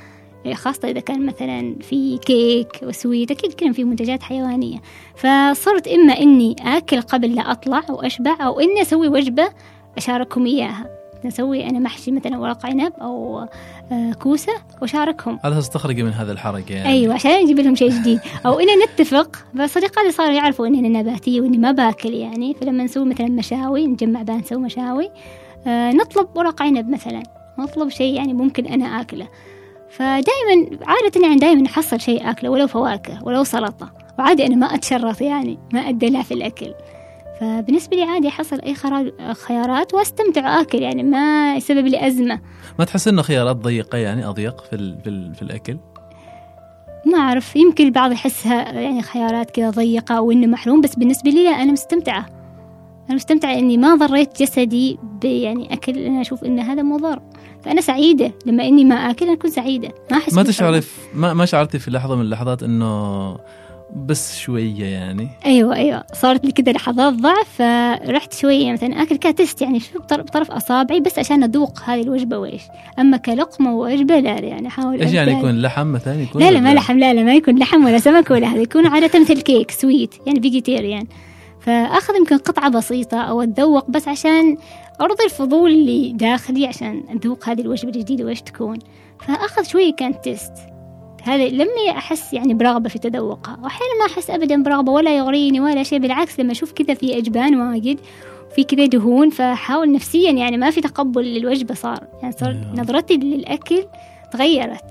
[SPEAKER 1] يعني خاصة إذا كان مثلا في كيك وسويت أكيد كلهم في منتجات حيوانية. فصرت إما إني آكل قبل لا أطلع وأشبع أو إني أسوي وجبة أشاركهم إياها. نسوي أنا محشي مثلا ورق عنب أو آه، كوسة وأشاركهم
[SPEAKER 2] على أساس تخرجي من هذا الحرج يعني.
[SPEAKER 1] أيوة عشان نجيب لهم شيء جديد. أو إن نتفق فصديقاتي صاروا يعرفوا إني أنا نباتية وإني ما باكل يعني. فلما نسوي مثلا مشاوي نجمع بقى نسوي مشاوي آه، نطلب ورق عنب مثلا. نطلب شيء يعني ممكن أنا آكله. فدائما عادة يعني دائما أحصل شيء آكله ولو فواكه ولو سلطة. وعادي أنا ما أتشرط يعني ما أدلع في الأكل. فبالنسبة لي عادي أحصل أي خرا- خيارات وأستمتع وآكل يعني ما يسبب لي أزمة
[SPEAKER 2] ما تحس إنه خيارات ضيقة يعني أضيق في ال في, ال في الأكل؟
[SPEAKER 1] ما أعرف يمكن البعض يحسها يعني خيارات كذا ضيقة أو إنه محروم بس بالنسبة لي لا أنا مستمتعة أنا مستمتعة إني ما ضريت جسدي يعني أكل أنا أشوف إن هذا مضر فأنا سعيدة لما إني ما آكل أنا أكون سعيدة ما أحس
[SPEAKER 2] ما. تشعري ما ما شعرتي في لحظة من اللحظات إنه بس شوية يعني.
[SPEAKER 1] أيوة أيوة. صارت لي كذا لحظات ضعف فرحت شوية مثلا آكل كاتست يعني شو بطر- بطرف أصابعي بس عشان أذوق هذه الوجبة وإيش. أما كلقمة ووجبة لا لا يعني أحاول
[SPEAKER 2] إيش يعني. يكون لحم مثلا؟ يكون
[SPEAKER 1] لا لا ما لحم لا لا ما يكون لحم ولا سمك ولا هذا. يكون عادة مثل كيك sweet يعني vegetarian فأخذ يمكن قطعة بسيطة أو أتذوق بس عشان أرضي الفضول اللي داخلي عشان أذوق هذه الوجبة الجديدة وإيش تكون. فأخذ شوية كان taste هذا لما أحس يعني برغبة في تذوقها وأحيانا ما أحس أبدا برغبة ولا يغريني ولا شيء بالعكس لما أشوف كذا في أجبان واجد في كذا دهون فحاول نفسيا يعني ما في تقبل للوجبة صار يعني صار
[SPEAKER 2] أيوة.
[SPEAKER 1] نظرتي للأكل تغيرت.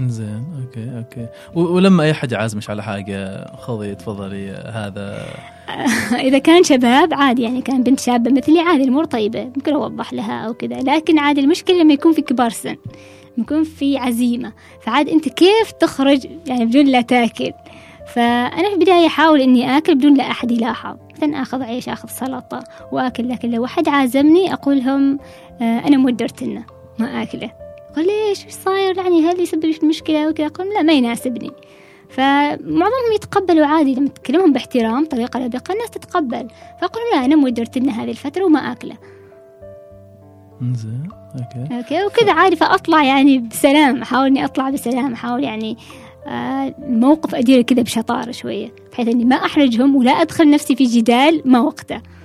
[SPEAKER 2] زين okay okay. ولما أي حد عازمش على حاجة خذي تفضلي هذا؟
[SPEAKER 1] إذا كان شباب عادي يعني كان بنت شابة مثلي عادي الأمور طيبة ممكن أوضح لها أو كذا لكن عادي المشكلة لما يكون في كبار سن. يكون في عزيمة. فعاد أنت كيف تخرج يعني بدون لا تأكل؟ فأنا في البداية أحاول إني آكل بدون لا أحد يلاحظ. مثلا آخذ عيش آخذ سلطة وآكل لكن لو أحد عازمني أقول لهم آه أنا مودرتنا ما آكله. قال ليش؟ إيش صاير؟ يعني هل يسبب مشكلة وكذا أقول لا ما يناسبني. فمعظمهم يتقبلوا عادي. لما تكلمهم باحترام طريقة لبقة الناس تتقبل. فأقول لا أنا مودرتنا هذه الفترة وما آكله.
[SPEAKER 2] زين okay.
[SPEAKER 1] okay وكذا عادي فاطلع يعني بسلام أحاول إني أطلع بسلام أحاول يعني آه، الموقف اديره كذا بشطارة شوية بحيث إني ما أحرجهم ولا أدخل نفسي في جدال ما وقته.
[SPEAKER 2] آه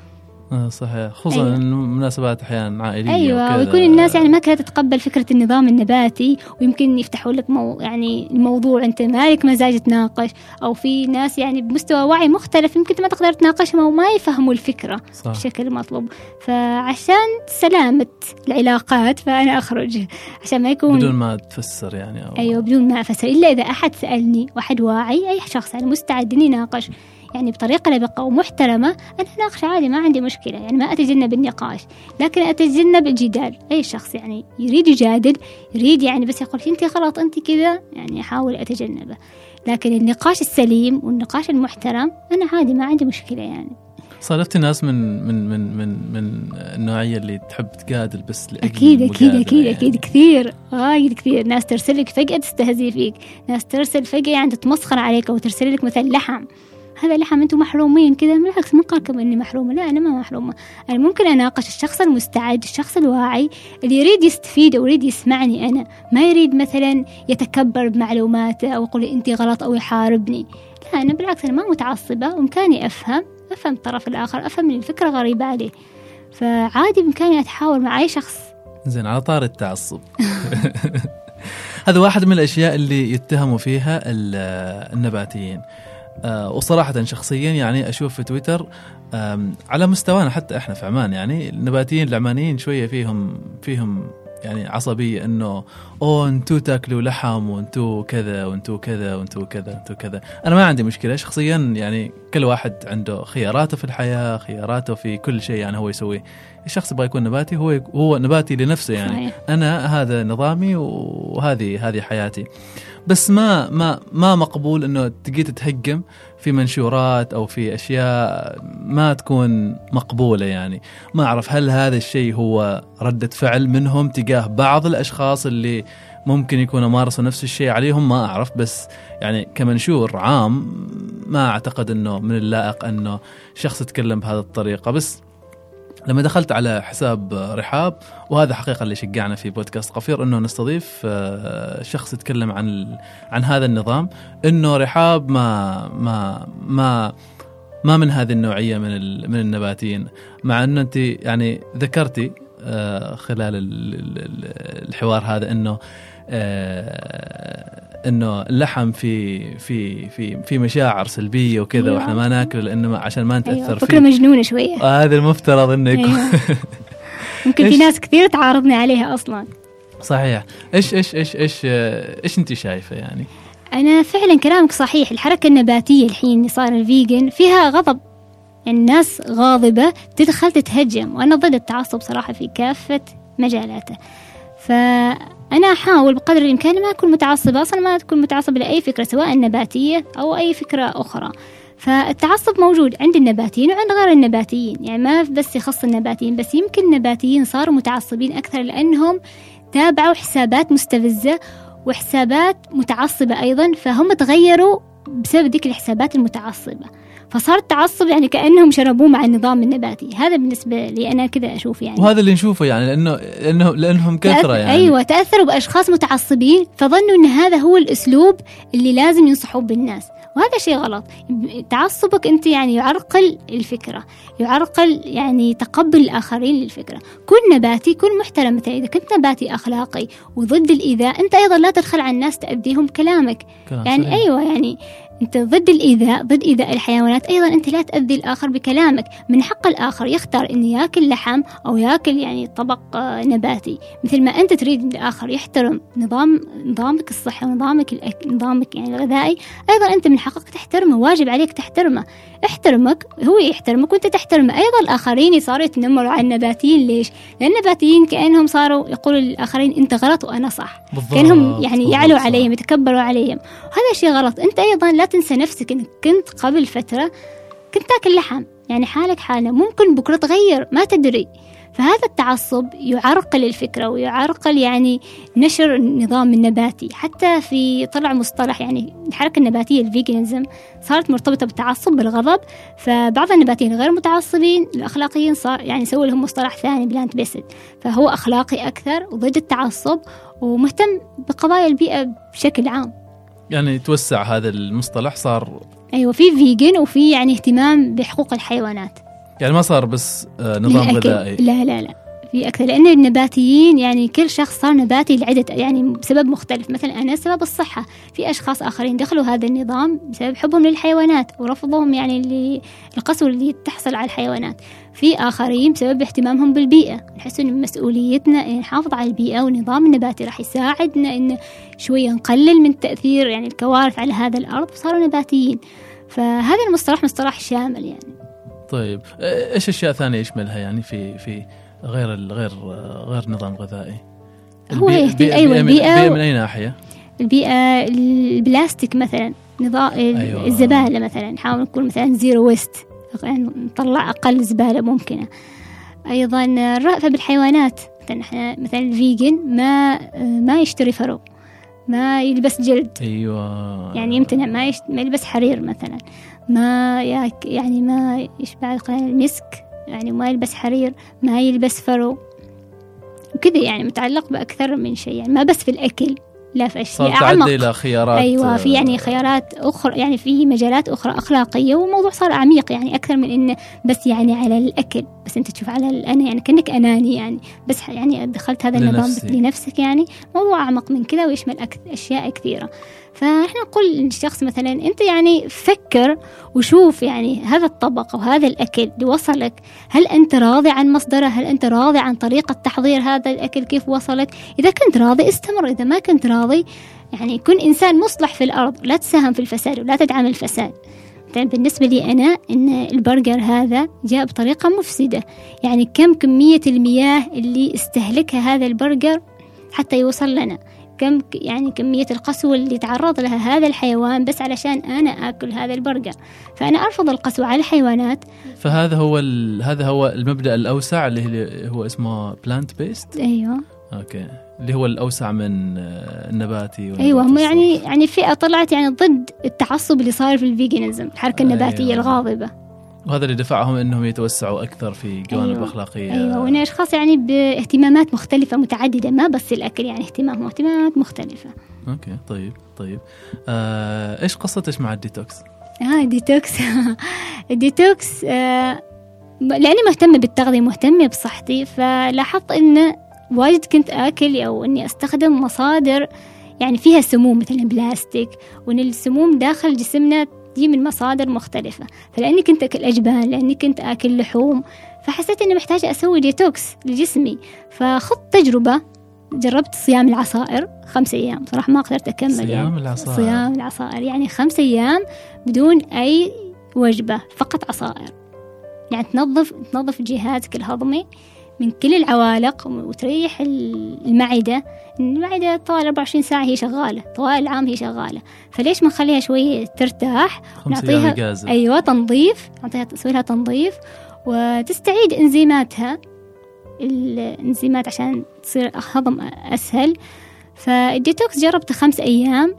[SPEAKER 2] صحيح خصوصا أيوة. إنه مناسبات أحيانا
[SPEAKER 1] عائلية
[SPEAKER 2] أيوه.
[SPEAKER 1] ويكون الناس يعني ما كانت تتقبل فكرة النظام النباتي ويمكن يفتحوا لك مو يعني الموضوع أنت مالك مزاج تناقش أو في ناس يعني بمستوى وعي مختلف يمكن ما تقدر تناقشهم أو ما يفهموا الفكرة صح. بشكل مطلوب فعشان سلامة العلاقات فأنا أخرج عشان ما يكون
[SPEAKER 2] بدون ما تفسر يعني
[SPEAKER 1] أو... أيوه بدون ما أفسر إلا إذا أحد سألني واحد واعي أي شخص يعني مستعد إني يناقش يعني بطريقة لبقة ومحترمة أنا أناقش عادي ما عندي مشكلة يعني ما أتجنب النقاش لكن أتجنب الجدال. أي شخص يعني يريد يجادل يريد يعني بس يقول أنت غلط أنت كذا يعني أحاول أتجنبه. لكن النقاش السليم والنقاش المحترم أنا عادي ما عندي مشكلة يعني.
[SPEAKER 2] صادفتي ناس من من من من من النوعية اللي تحب تجادل بس
[SPEAKER 1] أكيد أكيد أكيد يعني. أكيد كثير وايد كثير. ناس ترسل لك فجأة تستهزي فيك ناس ترسل فجأة يعني تتمسخر عليك أو ترسل لك مثلا لحم. هذا لحم أنتم محرومين كذا. بالعكس ما قالكم إني محرومة. لا أنا ما محرومة. أنا ممكن أناقش الشخص المستعد الشخص الواعي اللي يريد يستفيد أو يريد يسمعني أنا. ما يريد مثلا يتكبر بمعلوماته أو يقول انت غلط أو يحاربني. لا أنا بالعكس أنا ما متعصبة. وإمكاني أفهم أفهم الطرف الآخر أفهم ان الفكرة غريبة عليه. فعادي بإمكاني أتحاور مع أي شخص.
[SPEAKER 2] زين على طار التعصب. هذا واحد من الأشياء اللي يتهموا فيها النباتيين. وصراحة شخصيا يعني أشوف في تويتر على مستوانا حتى إحنا في عمان يعني النباتيين العمانيين شوية فيهم فيهم يعني عصبية إنه أوه انتو تاكلوا لحم وانتو كذا وانتو كذا وانتو كذا وانتو كذا. أنا ما عندي مشكلة شخصيا يعني كل واحد عنده خياراته في الحياة خياراته في كل شيء يعني هو يسويه. الشخص يبغى يكون نباتي هو هو نباتي لنفسه يعني. صحيح. أنا هذا نظامي وهذه هذه حياتي. بس ما ما ما مقبول إنه تجي تتهجم في منشورات أو في أشياء ما تكون مقبولة يعني. ما أعرف هل هذا الشيء هو ردة فعل منهم تجاه بعض الأشخاص اللي ممكن يكونوا مارسوا نفس الشيء عليهم؟ ما أعرف بس يعني كمنشور عام ما أعتقد إنه من اللائق إنه شخص يتكلم بهذه الطريقة. بس لما دخلت على حساب رحاب وهذا حقيقة اللي شجعنا في بودكاست قفير إنه نستضيف آه، شخص يتكلم عن عن هذا النظام إنه رحاب ما ما ما ما من هذه النوعية من من النباتيين. مع إنه أنت يعني ذكرتي آه، خلال الحوار هذا إنه آه، إنه اللحم في في في في مشاعر سلبية وكذا أيوة. وإحنا ما ناكل لأنه عشان ما نتأثر أيوة.
[SPEAKER 1] فكرة فيه. مجنونة شوية
[SPEAKER 2] هذا المفترض إنه يكون أيوة.
[SPEAKER 1] ممكن في ناس كثير تعارضني عليها أصلا
[SPEAKER 2] صحيح إيش إيش إيش إيش إيش أنت شايفة يعني
[SPEAKER 1] أنا فعلا كلامك صحيح الحركة النباتية الحين اللي صار الفيجن فيها غضب يعني الناس غاضبة تدخل تتهجم وأنا ضد التعصب صراحة في كافة مجالاته ف أنا أحاول بقدر الإمكان ما أكون متعصبة أصلا ما أكون متعصبة لأي فكرة سواء نباتية أو أي فكرة أخرى. فالتعصب موجود عند النباتيين وعند غير النباتيين يعني ما بس يخص النباتيين بس يمكن النباتيين صاروا متعصبين أكثر لأنهم تابعوا حسابات مستفزة وحسابات متعصبة أيضا فهم تغيروا بسبب ذيك الحسابات المتعصبة. فصار التعصب يعني كأنهم شربوه مع النظام النباتي. هذا بالنسبة لي أنا كذا أشوف يعني.
[SPEAKER 2] وهذا اللي نشوفه يعني لأنه لأنه لأنهم كثرة يعني.
[SPEAKER 1] أيوه تأثروا بأشخاص متعصبين فظنوا إن هذا هو الأسلوب اللي لازم ينصحوا بالناس. وهذا شيء غلط. تعصبك أنت يعني يعرقل الفكرة يعرقل يعني تقبل الآخرين للفكرة. كن نباتي كن محترم مثلا إذا كنت نباتي أخلاقي وضد الإيذاء أنت أيضا لا تدخل على الناس تأذيهم بكلامك يعني صحيح. أيوه يعني أنت ضد الإيذاء ضد إيذاء الحيوانات. أيضا أنت لا تأذي الآخر بكلامك. من حق الآخر يختار أنه يأكل لحم أو يأكل يعني طبق آه، نباتي. مثل ما أنت تريد أن الآخر يحترم نظام نظامك الصحي ونظامك الأك... نظامك يعني الغذائي أيضا أنت من حقك تحترمه واجب عليك تحترمه. احترمك هو يحترمك وأنت تحترمه. أيضا الآخرين صاروا يتنمروا على النباتيين. ليش؟ لأن النباتيين كأنهم صاروا يقولوا للآخرين أنت غلط وأنا صح. بالضبط. كأنهم يعني يعلوا عليهم يتكبروا عليهم. وهذا شيء غلط. أنت أيضا لا تنسى نفسك انك كنت قبل فترة كنت تاكل لحم. يعني حالك حالة ممكن بكرة تغير ما تدري. فهذا التعصب يعرقل الفكرة ويعرقل يعني نشر النظام النباتي. حتى في طلع مصطلح يعني الحركة النباتية ال veganism صارت مرتبطة بالتعصب بالغضب. فبعض النباتيين غير متعصبين الأخلاقيين صار يعني سووا لهم مصطلح ثاني plant based فهو أخلاقي أكثر وضد التعصب ومهتم بقضايا البيئة بشكل عام.
[SPEAKER 2] يعني توسع هذا المصطلح صار
[SPEAKER 1] أيوه في vegan وفي يعني اهتمام بحقوق الحيوانات.
[SPEAKER 2] يعني ما صار بس آه، نظام
[SPEAKER 1] للأكل.
[SPEAKER 2] غذائي.
[SPEAKER 1] لا لا لا. في أكثر لأن النباتيين يعني كل شخص صار نباتي لعدة يعني بسبب مختلف. مثلا أنا سبب الصحة. في أشخاص آخرين دخلوا هذا النظام بسبب حبهم للحيوانات ورفضهم يعني للقسوة اللي تحصل على الحيوانات. في آخرين بسبب اهتمامهم بالبيئة. نحس إن مسؤوليتنا إن نحافظ على البيئة والنظام النباتي راح يساعدنا إن شوية نقلل من تأثير يعني الكوارث على هذا الأرض وصاروا نباتيين. فهذا المصطلح مصطلح شامل يعني.
[SPEAKER 2] طيب إيش أشياء ثانية يشملها يعني في في غير غير غير نظام غذائي؟
[SPEAKER 1] هو
[SPEAKER 2] البيئة
[SPEAKER 1] أيوه
[SPEAKER 2] البيئة, البيئة من أي ناحية؟
[SPEAKER 1] البيئة البلاستيك مثلا نظام أيوة. الزبالة مثلا نحاول نكون مثلا zero waste. يعني نطلع أقل زبالة ممكنة. أيضا الرأفة بالحيوانات مثلا إحنا مثلا ال vegan ما ما يشتري فرو ما يلبس جلد.
[SPEAKER 2] أيوه.
[SPEAKER 1] يعني يمتنع ما, يشت... ما يلبس حرير مثلا. ما ياك يعني ما يشبع المسك يعني ما يلبس حرير ما يلبس فرو وكذا يعني متعلق بأكثر من شيء يعني ما بس في الأكل. لا في أشياء
[SPEAKER 2] صار
[SPEAKER 1] أعمق.
[SPEAKER 2] إلى خيارات
[SPEAKER 1] أيوة في يعني خيارات أخرى يعني في مجالات أخرى أخلاقية والموضوع صار عميق يعني أكثر من إنه بس يعني على الأكل. بس أنت تشوف على الأنا يعني كأنك أناني يعني. بس يعني دخلت هذا النظام لنفسك يعني موضوع أعمق من كذا ويشمل أشياء كثيرة. فاحنا نقول للشخص مثلا أنت يعني فكر وشوف يعني هذا الطبق أو هذا اللي وصلك. هل أنت راضي عن مصدره؟ هل أنت راضي عن طريقة تحضير هذا الأكل؟ كيف وصلك؟ إذا كنت راضي استمر إذا ما كنت راضي يعني كن إنسان مصلح في الأرض لا تساهم في الفساد ولا تدعم الفساد. مثلا بالنسبة لي أنا إن البرجر هذا جاء بطريقة مفسدة. يعني كم كمية المياه اللي استهلكها هذا البرجر حتى يوصل لنا؟ كم يعني كمية القسوة اللي تعرض لها هذا الحيوان بس علشان أنا آكل هذا البرجر فأنا أرفض القسوة على الحيوانات.
[SPEAKER 2] فهذا هو هذا هو المبدأ الأوسع اللي هو اسمه plant based
[SPEAKER 1] أيوه.
[SPEAKER 2] okay. اللي هو الأوسع من النباتي
[SPEAKER 1] أيوة هم يعني يعني فئة طلعت يعني ضد التعصب اللي صار في ال veganism الحركة النباتية أيوة. الغاضبة.
[SPEAKER 2] وهذا اللي دفعهم إنهم يتوسعوا أكثر في جوانب
[SPEAKER 1] أيوة.
[SPEAKER 2] اخلاقيه
[SPEAKER 1] أيوه. وإن اشخاص يعني باهتمامات مختلفة متعددة ما بس الأكل يعني اهتمامهم اهتمامات مختلفة.
[SPEAKER 2] okay طيب طيب. آه، إيش قصتك مع الديتوكس؟
[SPEAKER 1] آه الديتوكس. الديتوكس آه لأني مهتمة بالتغذية مهتمة بصحتي فلاحظت انه واجد كنت آكل أو إني أستخدم مصادر يعني فيها سموم مثل البلاستيك وإن السموم داخل جسمنا دي من مصادر مختلفة. فلأني كنت أكل أجبان لأني كنت أكل لحوم فحسيت إني محتاجة أسوي ديتوكس لجسمي. فخذت تجربة جربت صيام العصائر خمس أيام. صراحة ما قدرت أكمل.
[SPEAKER 2] صيام
[SPEAKER 1] يعني.
[SPEAKER 2] العصائر.
[SPEAKER 1] صيام العصائر. يعني خمس أيام بدون أي وجبة فقط عصائر. يعني تنظف تنظف جهازك الهضمي من كل العوالق وتريح المعدة. المعدة طوال 24 ساعة هي شغالة طوال العام هي شغالة. فليش ما نخليها شوية ترتاح؟
[SPEAKER 2] نعطيها
[SPEAKER 1] أيوة تنظيف. نعطيها نسوي لها تنظيف. وتستعيد إنزيماتها. الإنزيمات عشان تصير هضم أسهل. فالديتوكس جربته خمس أيام.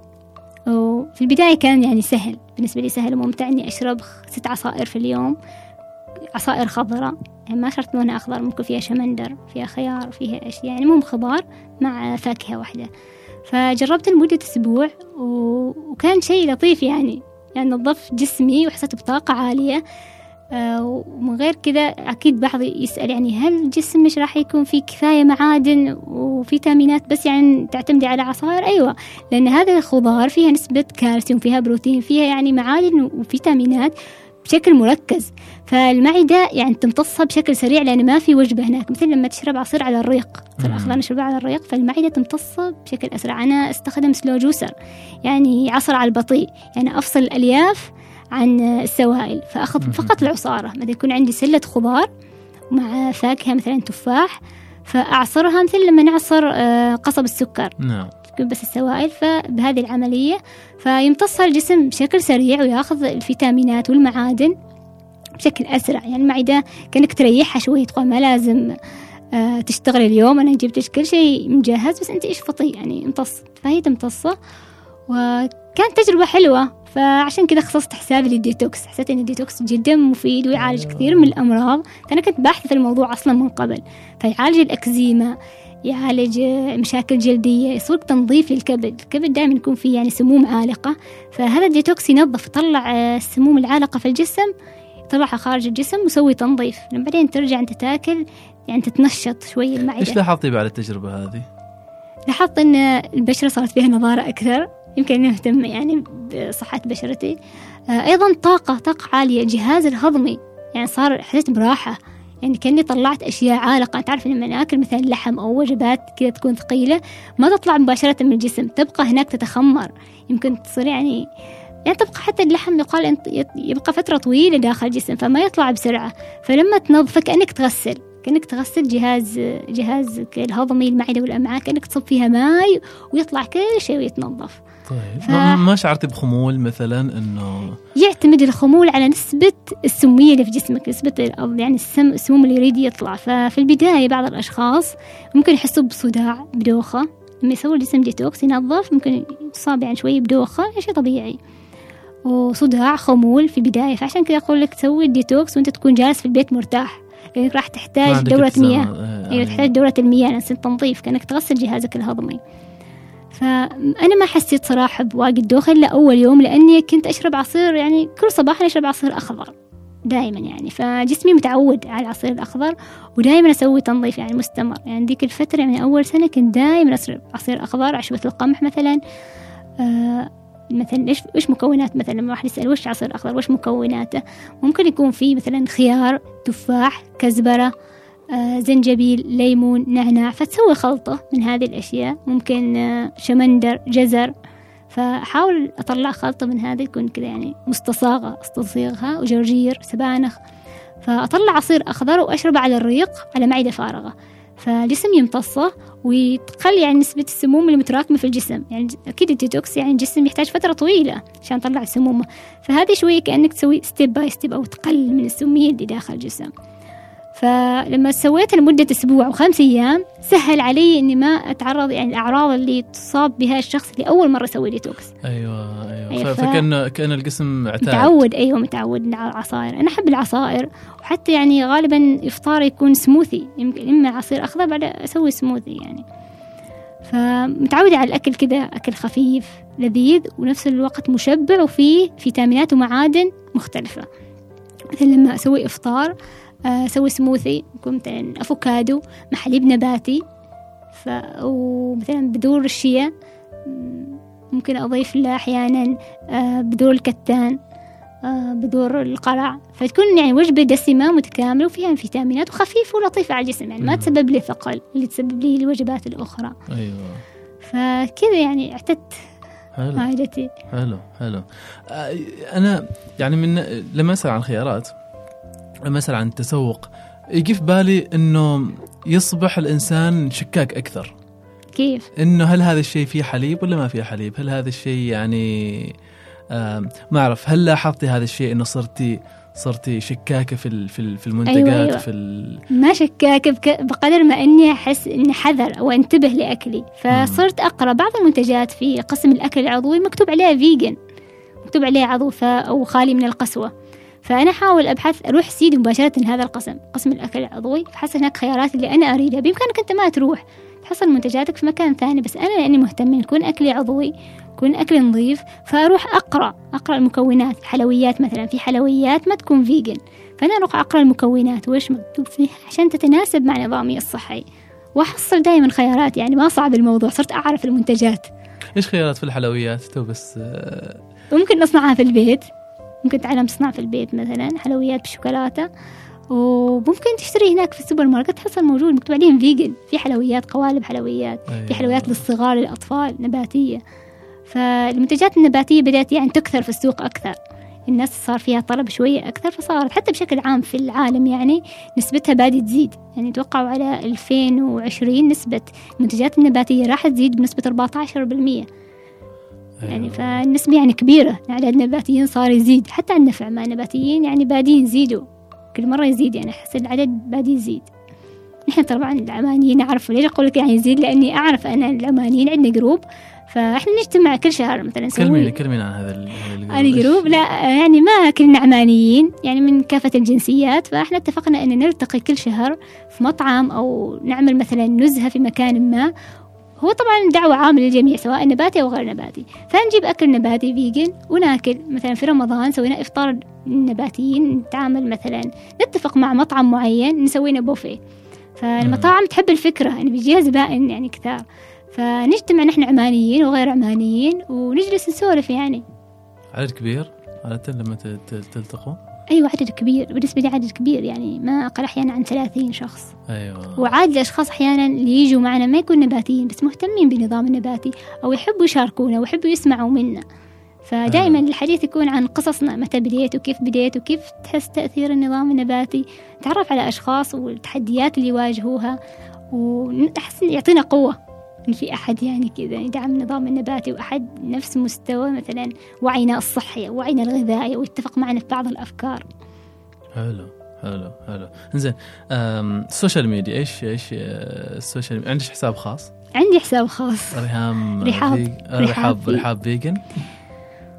[SPEAKER 1] وفي البداية كان يعني سهل. بالنسبة لي سهل وممتع إني أشرب ست عصائر في اليوم. عصائر خضراء. ما شرط لونها أخضر ممكن فيها شمندر فيها خيار فيها أشياء يعني مو خضار مع فاكهة واحدة. فجربت لمدة أسبوع وكان شيء لطيف يعني. يعني نظف جسمي وحسيت بطاقة عالية. آه، ومن غير كذا أكيد بعض يسأل يعني هل مش راح يكون؟ فيه كفاية معادن وفيتامينات بس يعني تعتمدي على عصائر؟ أيوة. لأن هذا الخضار فيها نسبة كالسيوم فيها بروتين فيها يعني معادن وفيتامينات. بشكل مركز. فالمعدة يعني تمتصها بشكل سريع لأن ما في وجبة هناك. مثل لما تشرب عصير على الريق. في الأخضر نشربها على الريق فالمعدة تمتصها بشكل أسرع. أنا أستخدم سلو جوسر يعني عصر على البطيء يعني أفصل الألياف عن السوائل. فأخذ فقط العصارة. مثلا يكون عندي سلة خضار مع فاكهة مثلا تفاح فأعصرها مثل لما نعصر آه، قصب السكر.
[SPEAKER 2] نعم.
[SPEAKER 1] بس السوائل فبهذه العملية. فيمتصها الجسم بشكل سريع وياخذ الفيتامينات والمعادن بشكل أسرع. يعني المعدة كأنك تريحها شوية تقول ما لازم آه تشتغل اليوم أنا جبت كل شيء مجهز بس أنت إيش فطي يعني امتص. فهي تمتصه. وكانت تجربة حلوة. فعشان كذا خصصت حسابي للديتوكس. حسيت إن الديتوكس جدا مفيد ويعالج كثير من الأمراض. فأنا كنت باحثة في الموضوع أصلا من قبل. فيعالج الأكزيما. يعالج مشاكل جلدية يسوق تنظيف للكبد الكبد دائما يكون فيه يعني سموم عالقة فهذا الديتوكس ينظف يطلع السموم العالقة في الجسم طلعها خارج الجسم وسوي تنظيف. لما بعدين ترجع أنت تاكل يعني تتنشط شوي المعدة.
[SPEAKER 2] إيش لاحظتي بعد التجربة هذه؟
[SPEAKER 1] لاحظت أن البشرة صارت فيها نضارة أكثر يمكن أني أهتم يعني بصحة بشرتي. آه، أيضا طاقة طاقة عالية الجهاز الهضمي يعني صار حسيت براحة. يعني كأني طلعت أشياء عالقة. تعرف لما ناكل مثلا لحم أو وجبات كذا تكون ثقيلة؟ ما تطلع مباشرة من الجسم تبقى هناك تتخمر. يمكن تصير يعني يعني تبقى حتى اللحم يقال يبقى فترة طويلة داخل الجسم فما يطلع بسرعة. فلما تنظفه كأنك تغسل كأنك تغسل جهاز جهازك الهضمي المعدة والأمعاء كأنك تصب فيها ماي ويطلع كل شيء ويتنظف.
[SPEAKER 2] طيب. ف... ما شعرتي بخمول مثلا إنه
[SPEAKER 1] يعتمد الخمول على نسبة السمية اللي في جسمك نسبة يعني السم السموم اللي يريد يطلع. ففي البداية بعض الأشخاص ممكن يحسوا بصداع بدوخة. لما يسوي الجسم ديتوكس ينظف ممكن يصاب يعني شوي بدوخة شيء طبيعي. وصداع خمول في البداية. فعشان كذا أقول لك تسوي الديتوكس وأنت تكون جالس في البيت مرتاح. لأنك راح تحتاج دورة مياه. يعني أيوة تحتاج دورة المياه. لأن تنظيف كأنك تغسل جهازك الهضمي. فأنا ما حسيت صراحة بواجد دوخة إلا أول يوم لأني كنت أشرب عصير يعني كل صباح أشرب عصير أخضر دائما يعني. فجسمي متعود على العصير الأخضر ودائما أسوي تنظيف يعني مستمر. يعني ديك الفترة يعني أول سنة كنت دائما أشرب عصير أخضر عشبة القمح مثلا. آه مثلا إيش إيش مكونات؟ مثلا لما واحد يسأل وش عصير أخضر وش مكوناته؟ ممكن يكون فيه مثلا خيار تفاح كزبرة زنجبيل ليمون نعناع فتسوي خلطة من هذه الأشياء. ممكن آه شمندر جزر. فأحاول أطلع خلطة من هذه تكون كذا يعني مستصاغة استصيغها وجرجير سبانخ. فأطلع عصير أخضر وأشربه على الريق على معدة فارغة. فالجسم يمتصه وتقل يعني نسبة السموم اللي متراكمة في الجسم. يعني أكيد الديتوكس يعني الجسم يحتاج فترة طويلة عشان تطلع السموم. فهذه شوية كأنك تسوي step by step أو تقلل من السمية اللي داخل الجسم. فلما سويتها لمدة أسبوع وخمس أيام سهل علي إني ما أتعرض يعني الأعراض اللي تصاب بها الشخص اللي أول مرة يسوي ديتوكس.
[SPEAKER 2] أيوة أيوة, أيوة فكأن كأن الجسم اعتاد.
[SPEAKER 1] متعود أيوة متعود على العصائر. أنا أحب العصائر وحتى يعني غالبا إفطار يكون سموثي. يمكن إما عصير أخضر بعد أسوي سموثي يعني. فمتعودة على الأكل كذا أكل خفيف لذيذ ونفس الوقت مشبع وفيه فيتامينات ومعادن مختلفة. مثل لما أسوي إفطار أسوي سموثي يكون مثلا أفوكادو مع حليب نباتي ف... ومثلا بذور الشيا ممكن أضيف له أحيانا آه، بذور الكتان آه، بذور القرع فتكون يعني وجبة دسمة متكاملة وفيها فيتامينات وخفيفة ولطيفة على الجسم يعني ما تسبب لي ثقل اللي تسبب لي الوجبات الأخرى.
[SPEAKER 2] أيوة.
[SPEAKER 1] فكذا يعني اعتدت
[SPEAKER 2] حلو. عادتي حلو حلو. آه، أنا يعني من لما أسأل عن الخيارات مثلا عن التسوق يجي في بالي إنه يصبح الإنسان شكاك أكثر
[SPEAKER 1] كيف؟
[SPEAKER 2] إنه هل هذا الشيء فيه حليب ولا ما فيه حليب؟ هل هذا الشيء يعني ما أعرف هل لاحظتي هذا الشيء إنه صرتي صرتي شكاكة في في المنتجات أيوة أيوة. في ال...
[SPEAKER 1] ما شكاكه بك... بقدر ما إني أحس إني حذر وانتبه لأكلي فصرت أقرأ بعض المنتجات في قسم الأكل العضوي مكتوب عليها فيجن مكتوب عليها عضو أو خالي من القسوة فأنا أحاول أبحث أروح سيد مباشرة هذا القسم قسم الأكل العضوي. فحصل هناك خيارات اللي أنا أريدها. بإمكانك أنت ما تروح. تحصل منتجاتك في مكان ثاني. بس أنا لأني مهتمة يكون أكلي عضوي يكون أكل نظيف فأروح أقرأ. أقرأ المكونات. حلويات مثلا. في حلويات ما تكون فيجن فأنا أروح أقرأ المكونات. وإيش مكتوب فيها عشان تتناسب مع نظامي الصحي. وأحصل دائما خيارات. يعني ما صعب الموضوع. صرت أعرف المنتجات.
[SPEAKER 2] إيش خيارات في الحلويات؟ تو بس آه،
[SPEAKER 1] ممكن نصنعها في البيت. ممكن تعلم تصنع في البيت مثلا حلويات بالشوكولاتة وممكن تشتري هناك في السوبر ماركت تحصل موجود مكتوب عليهم vegan في حلويات قوالب حلويات. أيوة. في حلويات للصغار للأطفال نباتية. فالمنتجات النباتية بدأت يعني تكثر في السوق أكثر. الناس صار فيها طلب شوية أكثر فصارت حتى بشكل عام في العالم يعني نسبتها بادي تزيد. يعني توقعوا على 2020 نسبة المنتجات النباتية راح تزيد بنسبة 14% يعني أيوة. فالنسبة يعني كبيرة عدد النباتيين صار يزيد حتى النفع مع النباتيين يعني بادين يزيدوا كل مرة يزيد يعني أحس العدد بادي يزيد. نحن طبعا العمانيين أعرف ليش أقول لك يعني يزيد لأني أعرف أنا العمانيين عندنا group فإحنا نجتمع كل شهر مثلا
[SPEAKER 2] نسوي كلمينا كلمينا عن هذا
[SPEAKER 1] ال group لا يعني ما كلنا عمانيين يعني من كافة الجنسيات فإحنا اتفقنا ان نلتقي كل شهر في مطعم أو نعمل مثلا نزهة في مكان ما هو طبعا دعوة عامة للجميع سواء نباتي أو غير نباتي. فنجيب أكل نباتي فيجن وناكل. مثلا في رمضان سوينا إفطار النباتيين نتعامل مثلا نتفق مع مطعم معين نسوي له بوفيه. فالمطاعم تحب الفكرة يعني بيجيها زبائن يعني كثار فنجتمع نحن عمانيين وغير عمانيين ونجلس نسولف يعني.
[SPEAKER 2] عدد كبير عادة لما تلتقوا؟
[SPEAKER 1] أيوة عدد كبير بالنسبة لي عدد كبير يعني ما أقل أحيانا عن ثلاثين شخص.
[SPEAKER 2] أيوة.
[SPEAKER 1] وعاد الأشخاص أحيانا اللي يجوا معنا ما يكونوا نباتيين بس مهتمين بالنظام النباتي أو يحبوا يشاركونا ويحبوا يسمعوا منا. فدائما أيوة. الحديث يكون عن قصصنا متى بديت وكيف بديت وكيف تحس تأثير النظام النباتي. تعرف على أشخاص والتحديات اللي يواجهوها ونحس يعطينا قوة. إن في أحد يعني كذا يدعم النظام النباتي وأحد نفس مستوى مثلا وعينا الصحي وعينا الغذائي ويتفق معنا في بعض الأفكار
[SPEAKER 2] حلو حلو حلو زين ال social media إيش إيش آه، ال social media عندك حساب خاص؟
[SPEAKER 1] عندي حساب خاص
[SPEAKER 2] ريهام
[SPEAKER 1] رحاب
[SPEAKER 2] رحاب رحاب vegan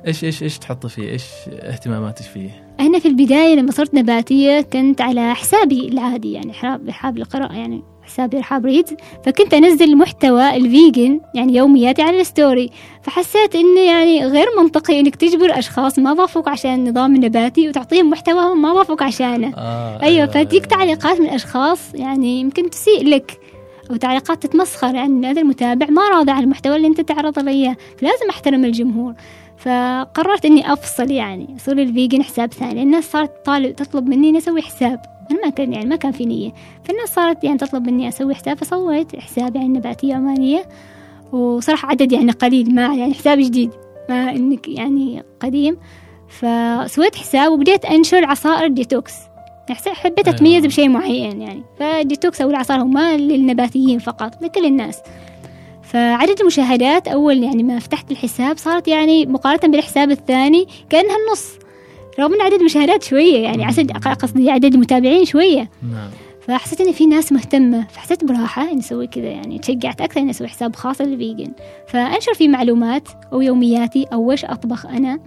[SPEAKER 2] إيش إيش إيش تحط فيه؟ إيش اهتماماتك فيه؟
[SPEAKER 1] أنا في البداية لما صرت نباتية كنت على حسابي العادي يعني حساب القراءة يعني حسابي رحاب reads فكنت أنزل محتوى ال vegan يعني يومياتي على ال story. فحسيت إنه يعني غير منطقي إنك تجبر أشخاص ما ضافوك عشان النظام النباتي وتعطيهم محتوى ما ضافوك عشانه.
[SPEAKER 2] آه
[SPEAKER 1] أيوة, أيوة فتجيك تعليقات من أشخاص يعني يمكن تسيء لك أو تعليقات تتمسخر يعني هذا المتابع ما راضي على المحتوى اللي أنت تعرض له إياه فلازم أحترم الجمهور. فقررت إني أفصل يعني أصير الفيجن حساب ثاني الناس صارت طالب تطلب مني إني أسوي حساب. أنا ما كان يعني ما كان في نية. فالناس صارت يعني تطلب مني أسوي حساب فسويت حساب يعني نباتية عمانية. وصراحة عدد يعني قليل ما يعني حساب جديد ما إنك يعني قديم. فسويت حساب وبديت أنشر عصائر ديتوكس يعني حبيت أتميز أيوة. بشيء معين يعني. فديتوكس أو العصائر ما للنباتيين فقط لكل الناس. فعدد المشاهدات أول يعني ما فتحت الحساب صارت يعني مقارنة بالحساب الثاني كأنها النص. رغم ان عدد المشاهدات شوية يعني عدد قصدي عدد المتابعين شوية.
[SPEAKER 2] نعم.
[SPEAKER 1] فحسيت إن في ناس مهتمة فحسيت براحة إني أسوي كذا يعني تشجعت أكثر إني أسوي حساب خاص لل vegan. فأنشر فيه معلومات أو يومياتي أو وش أطبخ أنا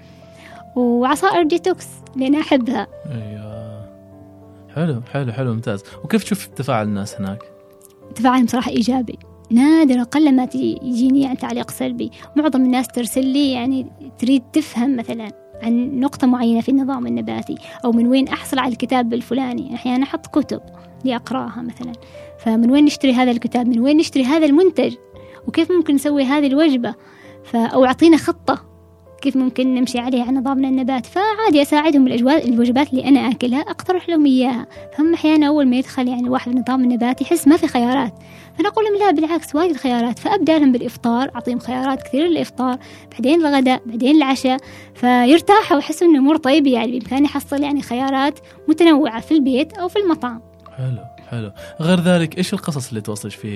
[SPEAKER 1] وعصائر ديتوكس لأن أحبها.
[SPEAKER 2] أيوه. حلو حلو حلو ممتاز. وكيف تشوف تفاعل الناس هناك؟
[SPEAKER 1] تفاعلهم صراحة إيجابي. نادرا قل ما تجيني يعني تعليق سلبي. معظم الناس ترسل لي يعني تريد تفهم مثلا. عن نقطة معينة في النظام النباتي أو من وين أحصل على الكتاب الفلاني. أحيانا أحط كتب لأقرأها مثلا. فمن وين نشتري هذا الكتاب؟ من وين نشتري هذا المنتج؟ وكيف ممكن نسوي هذه الوجبة؟ أو أعطينا خطة كيف ممكن نمشي عليها على نظامنا النبات فعادي أساعدهم الوجبات اللي أنا أكلها أقترح لهم إياها. فهم أحيانا أول ما يدخل يعني الواحد النظام النباتي يحس ما في خيارات. فأنا أقول لهم لا بالعكس وايد خيارات فأبدأ لهم بالإفطار أعطيهم خيارات كثير للإفطار بعدين الغداء بعدين العشاء. فيرتاحوا ويحسوا إن الأمور طيبة يعني بإمكاني أحصل يعني خيارات متنوعة في البيت أو في المطعم.
[SPEAKER 2] حلو حلو. غير ذلك إيش القصص اللي توصلش في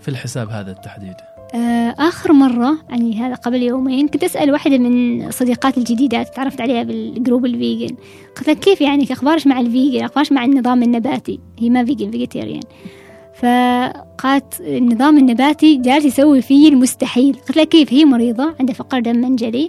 [SPEAKER 2] في الحساب هذا التحديد؟
[SPEAKER 1] آه، آخر مرة يعني هذا قبل يومين كنت أسأل واحدة من صديقاتي الجديدات تعرفت عليها بال group ال vegan. قلت لها كيف يعني أخبارش مع ال vegan؟ أخبارش مع النظام النباتي؟ هي ما vegan vegetarian فقالت النظام النباتي جالس يسوي فيه المستحيل. قلت لها كيف؟ هي مريضة عندها فقر دم منجلي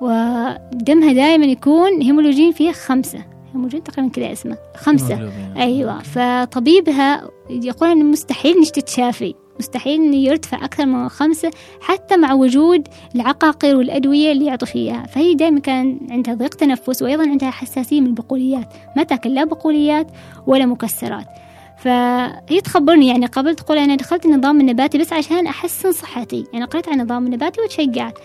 [SPEAKER 1] ودمها دائما يكون هيمولوجين فيه خمسة. هيمولوجين تقريبا كذا اسمه. خمسة. أيوة. فطبيبها يقول إنه مستحيل إنك تتشافي. مستحيل إنه يرتفع أكثر من خمسة حتى مع وجود العقاقير والأدوية اللي يعطوا فيها فهي دائما كان عندها ضيق تنفس وأيضا عندها حساسية من البقوليات. ما تأكل لا بقوليات ولا مكسرات. فهي تخبرني يعني قبل تقول أنا دخلت النظام النباتي بس عشان أحسن صحتي. يعني قريت عن النظام النباتي وتشجعت.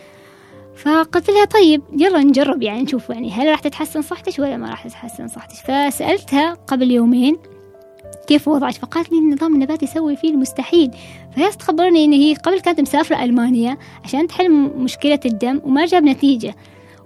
[SPEAKER 1] فقلت لها طيب يلا نجرب يعني نشوف يعني هل راح تتحسن صحتك ولا ما راح تتحسن صحتك. فسألتها قبل يومين كيف وضعك؟ فقالت لي النظام النباتي يسوي فيه المستحيل. فهي تخبرني إن هي قبل كانت مسافرة ألمانيا عشان تحل مشكلة الدم وما جاب نتيجة.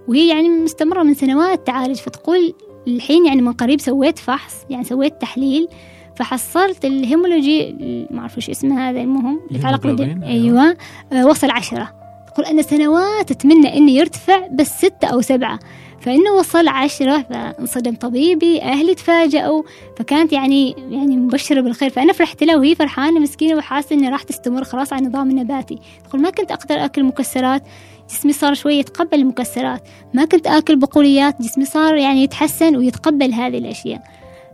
[SPEAKER 1] وهي يعني مستمرة من سنوات تعالج. فتقول الحين يعني من قريب سويت فحص يعني سويت تحليل. فحصلت ال hemology ما أعرف إيش اسمه هذا المهم يتعلق بالدم أيوة. أيوه آه وصل عشرة. تقول أنا سنوات اتمنى انه يرتفع بس ستة أو سبعة. فإنه وصل عشرة فانصدم طبيبي أهلي تفاجأوا فكانت يعني يعني مبشرة بالخير. فأنا فرحت لها وهي فرحانة مسكينة وحاسة إني راح تستمر خلاص على النظام النباتي تقول ما كنت أقدر أكل مكسرات جسمي صار شوي يتقبل المكسرات. ما كنت آكل بقوليات جسمي صار يعني يتحسن ويتقبل هذه الأشياء.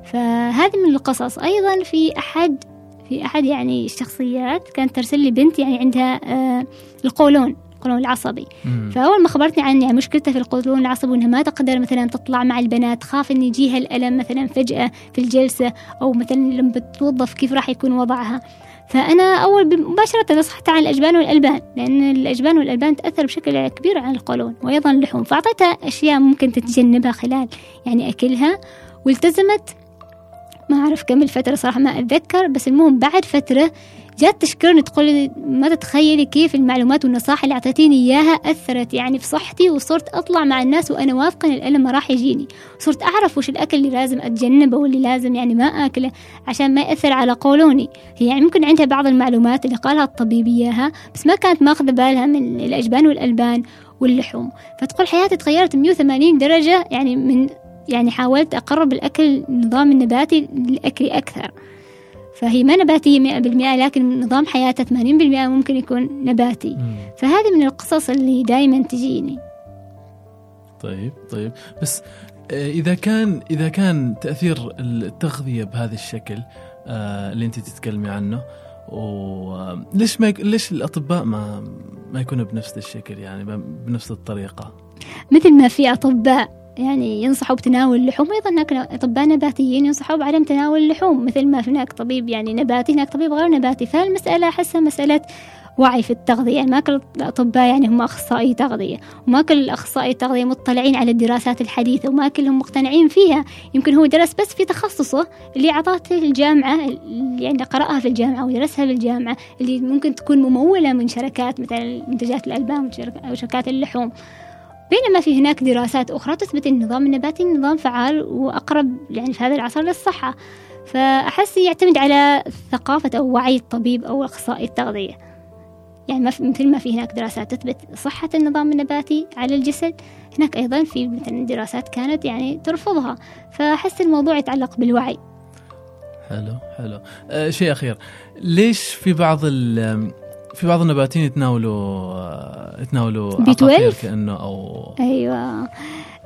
[SPEAKER 1] فهذه من القصص. أيضا في أحد في أحد يعني الشخصيات كانت ترسل لي بنت يعني عندها آه القولون القولون العصبي. فأول ما خبرتني عن يعني مشكلتها في القولون العصبي وإنها ما تقدر مثلا تطلع مع البنات تخاف إن يجيها الألم مثلا فجأة في الجلسة أو مثلا لما بتوظف كيف راح يكون وضعها. فأنا أول مباشرة نصحت عن الأجبان والألبان لأن الأجبان والألبان تأثر بشكل كبير على القولون وأيضا اللحوم. فأعطيتها أشياء ممكن تتجنبها خلال يعني أكلها والتزمت ما أعرف كم الفترة صراحة ما أتذكر بس المهم بعد فترة جات تشكرني تقول ما تتخيلي كيف المعلومات والنصائح اللي أعطيتيني إياها أثرت يعني في صحتي وصرت أطلع مع الناس وأنا واثقة إن الألم ما راح يجيني. صرت أعرف وش الأكل اللي لازم أتجنبه واللي لازم يعني ما أكله عشان ما يأثر على قولوني. هي يعني ممكن عندها بعض المعلومات اللي قالها الطبيب إياها بس ما كانت ماخذة بالها من الأجبان والألبان واللحوم. فتقول حياتي تغيرت 180 درجة يعني من يعني حاولت أقرب الأكل النظام النباتي لأكلي أكثر. فهي ما نباتية مئة بالمئة لكن نظام حياتها ثمانين بالمئة ممكن يكون نباتي. فهذه من القصص اللي دائما تجيني.
[SPEAKER 2] طيب طيب. بس آه، إذا كان إذا كان تأثير التغذية بهذا الشكل آه، اللي أنت تتكلمي عنه وليش ما ليش الأطباء ما ما يكونوا بنفس الشكل يعني بنفس الطريقة؟
[SPEAKER 1] مثل ما في أطباء يعني ينصحوا بتناول اللحوم أيضا هناك أطباء نباتيين ينصحوا بعدم تناول اللحوم مثل ما هناك طبيب يعني نباتي هناك طبيب غير نباتي. فالمسألة أحسها مسألة وعي في التغذية. يعني ما كل الأطباء يعني هم أخصائي تغذية وما كل أخصائي التغذية مطلعين على الدراسات الحديثة وما كلهم مقتنعين فيها. يمكن هو درس بس في تخصصه اللي أعطته الجامعة اللي يعني قرأها في الجامعة ودرسها في الجامعة اللي ممكن تكون ممولة من شركات مثل منتجات الألبان وشركات اللحوم. بينما في هناك دراسات أخرى تثبت أن النظام النباتي نظام فعال وأقرب يعني في هذا العصر للصحة. فأحس يعتمد على ثقافة أو وعي الطبيب أو أخصائي التغذية. يعني مثل ما في هناك دراسات تثبت صحة النظام النباتي على الجسد هناك أيضا في مثلا دراسات كانت يعني ترفضها. فأحس الموضوع يتعلق بالوعي.
[SPEAKER 2] حلو حلو. أه شيء أخير. ليش في بعض في بعض النباتين يتناولوا يتناولوا
[SPEAKER 1] B 12
[SPEAKER 2] كأنه أو
[SPEAKER 1] أيوه.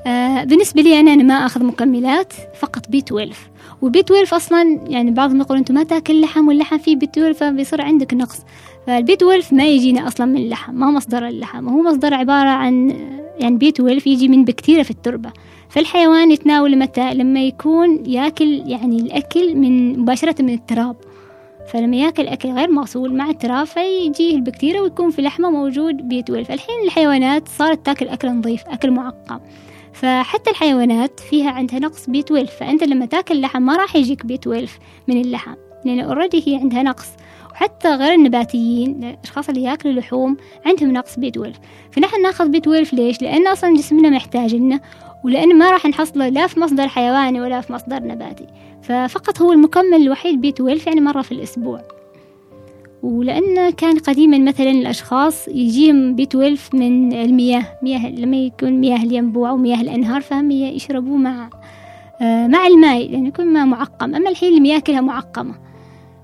[SPEAKER 1] آه بالنسبة لي أنا أنا ما أخذ مكملات فقط B 12 و B 12 أصلا يعني بعضهم يقول انت ما تأكل لحم واللحم فيه B 12 فبيصير عندك نقص. فال B 12 ما يجينا أصلا من اللحم ما هو مصدر اللحم. هو مصدر عبارة عن يعني B 12 يجي من بكتيريا في التربة. فالحيوان يتناول متى؟ لما يكون ياكل يعني الأكل من مباشرة من التراب. فلما ياكل أكل غير مغسول مع التراب فيجيه البكتيريا ويكون في لحمة موجود B 12 فالحين الحيوانات صارت تاكل أكل نظيف أكل معقم. فحتى الحيوانات فيها عندها نقص B 12 فأنت لما تاكل لحم ما راح يجيك B 12 من اللحم لأن already هي عندها نقص. وحتى غير النباتيين الأشخاص اللي ياكلوا لحوم عندهم نقص B 12 فنحن ناخذ B 12 ليش؟ لأن أصلا جسمنا محتاج لنا ولأن ما راح نحصله لا في مصدر حيواني ولا في مصدر نباتي. ففقط هو المكمل الوحيد B 12 يعني مرة في الأسبوع. ولأن كان قديما مثلا الأشخاص يجيهم B 12 من المياه مياه لما يكون مياه الينبوع أو مياه الأنهار فهم يشربوه مع آه مع الماء لأنه يكون ماء معقم. أما الحين المياه كلها معقمة.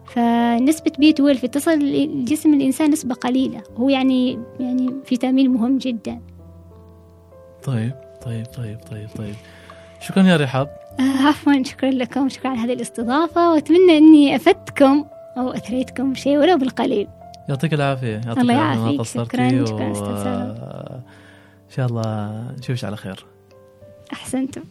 [SPEAKER 1] فنسبة بي 12 تصل لجسم الإنسان نسبة قليلة. هو يعني يعني فيتامين مهم جدا.
[SPEAKER 2] طيب. طيب طيب طيب طيب. شكرا يا رحاب
[SPEAKER 1] آه عفوا شكرا لكم شكرا على هذه الاستضافة وأتمنى أني أفدتكم أو أثريتكم شيء ولو بالقليل.
[SPEAKER 2] يعطيك العافية
[SPEAKER 1] يعطيك الله يعافيك شكرا شكرا
[SPEAKER 2] و... إن شاء الله نشوفش على خير.
[SPEAKER 1] أحسنتم.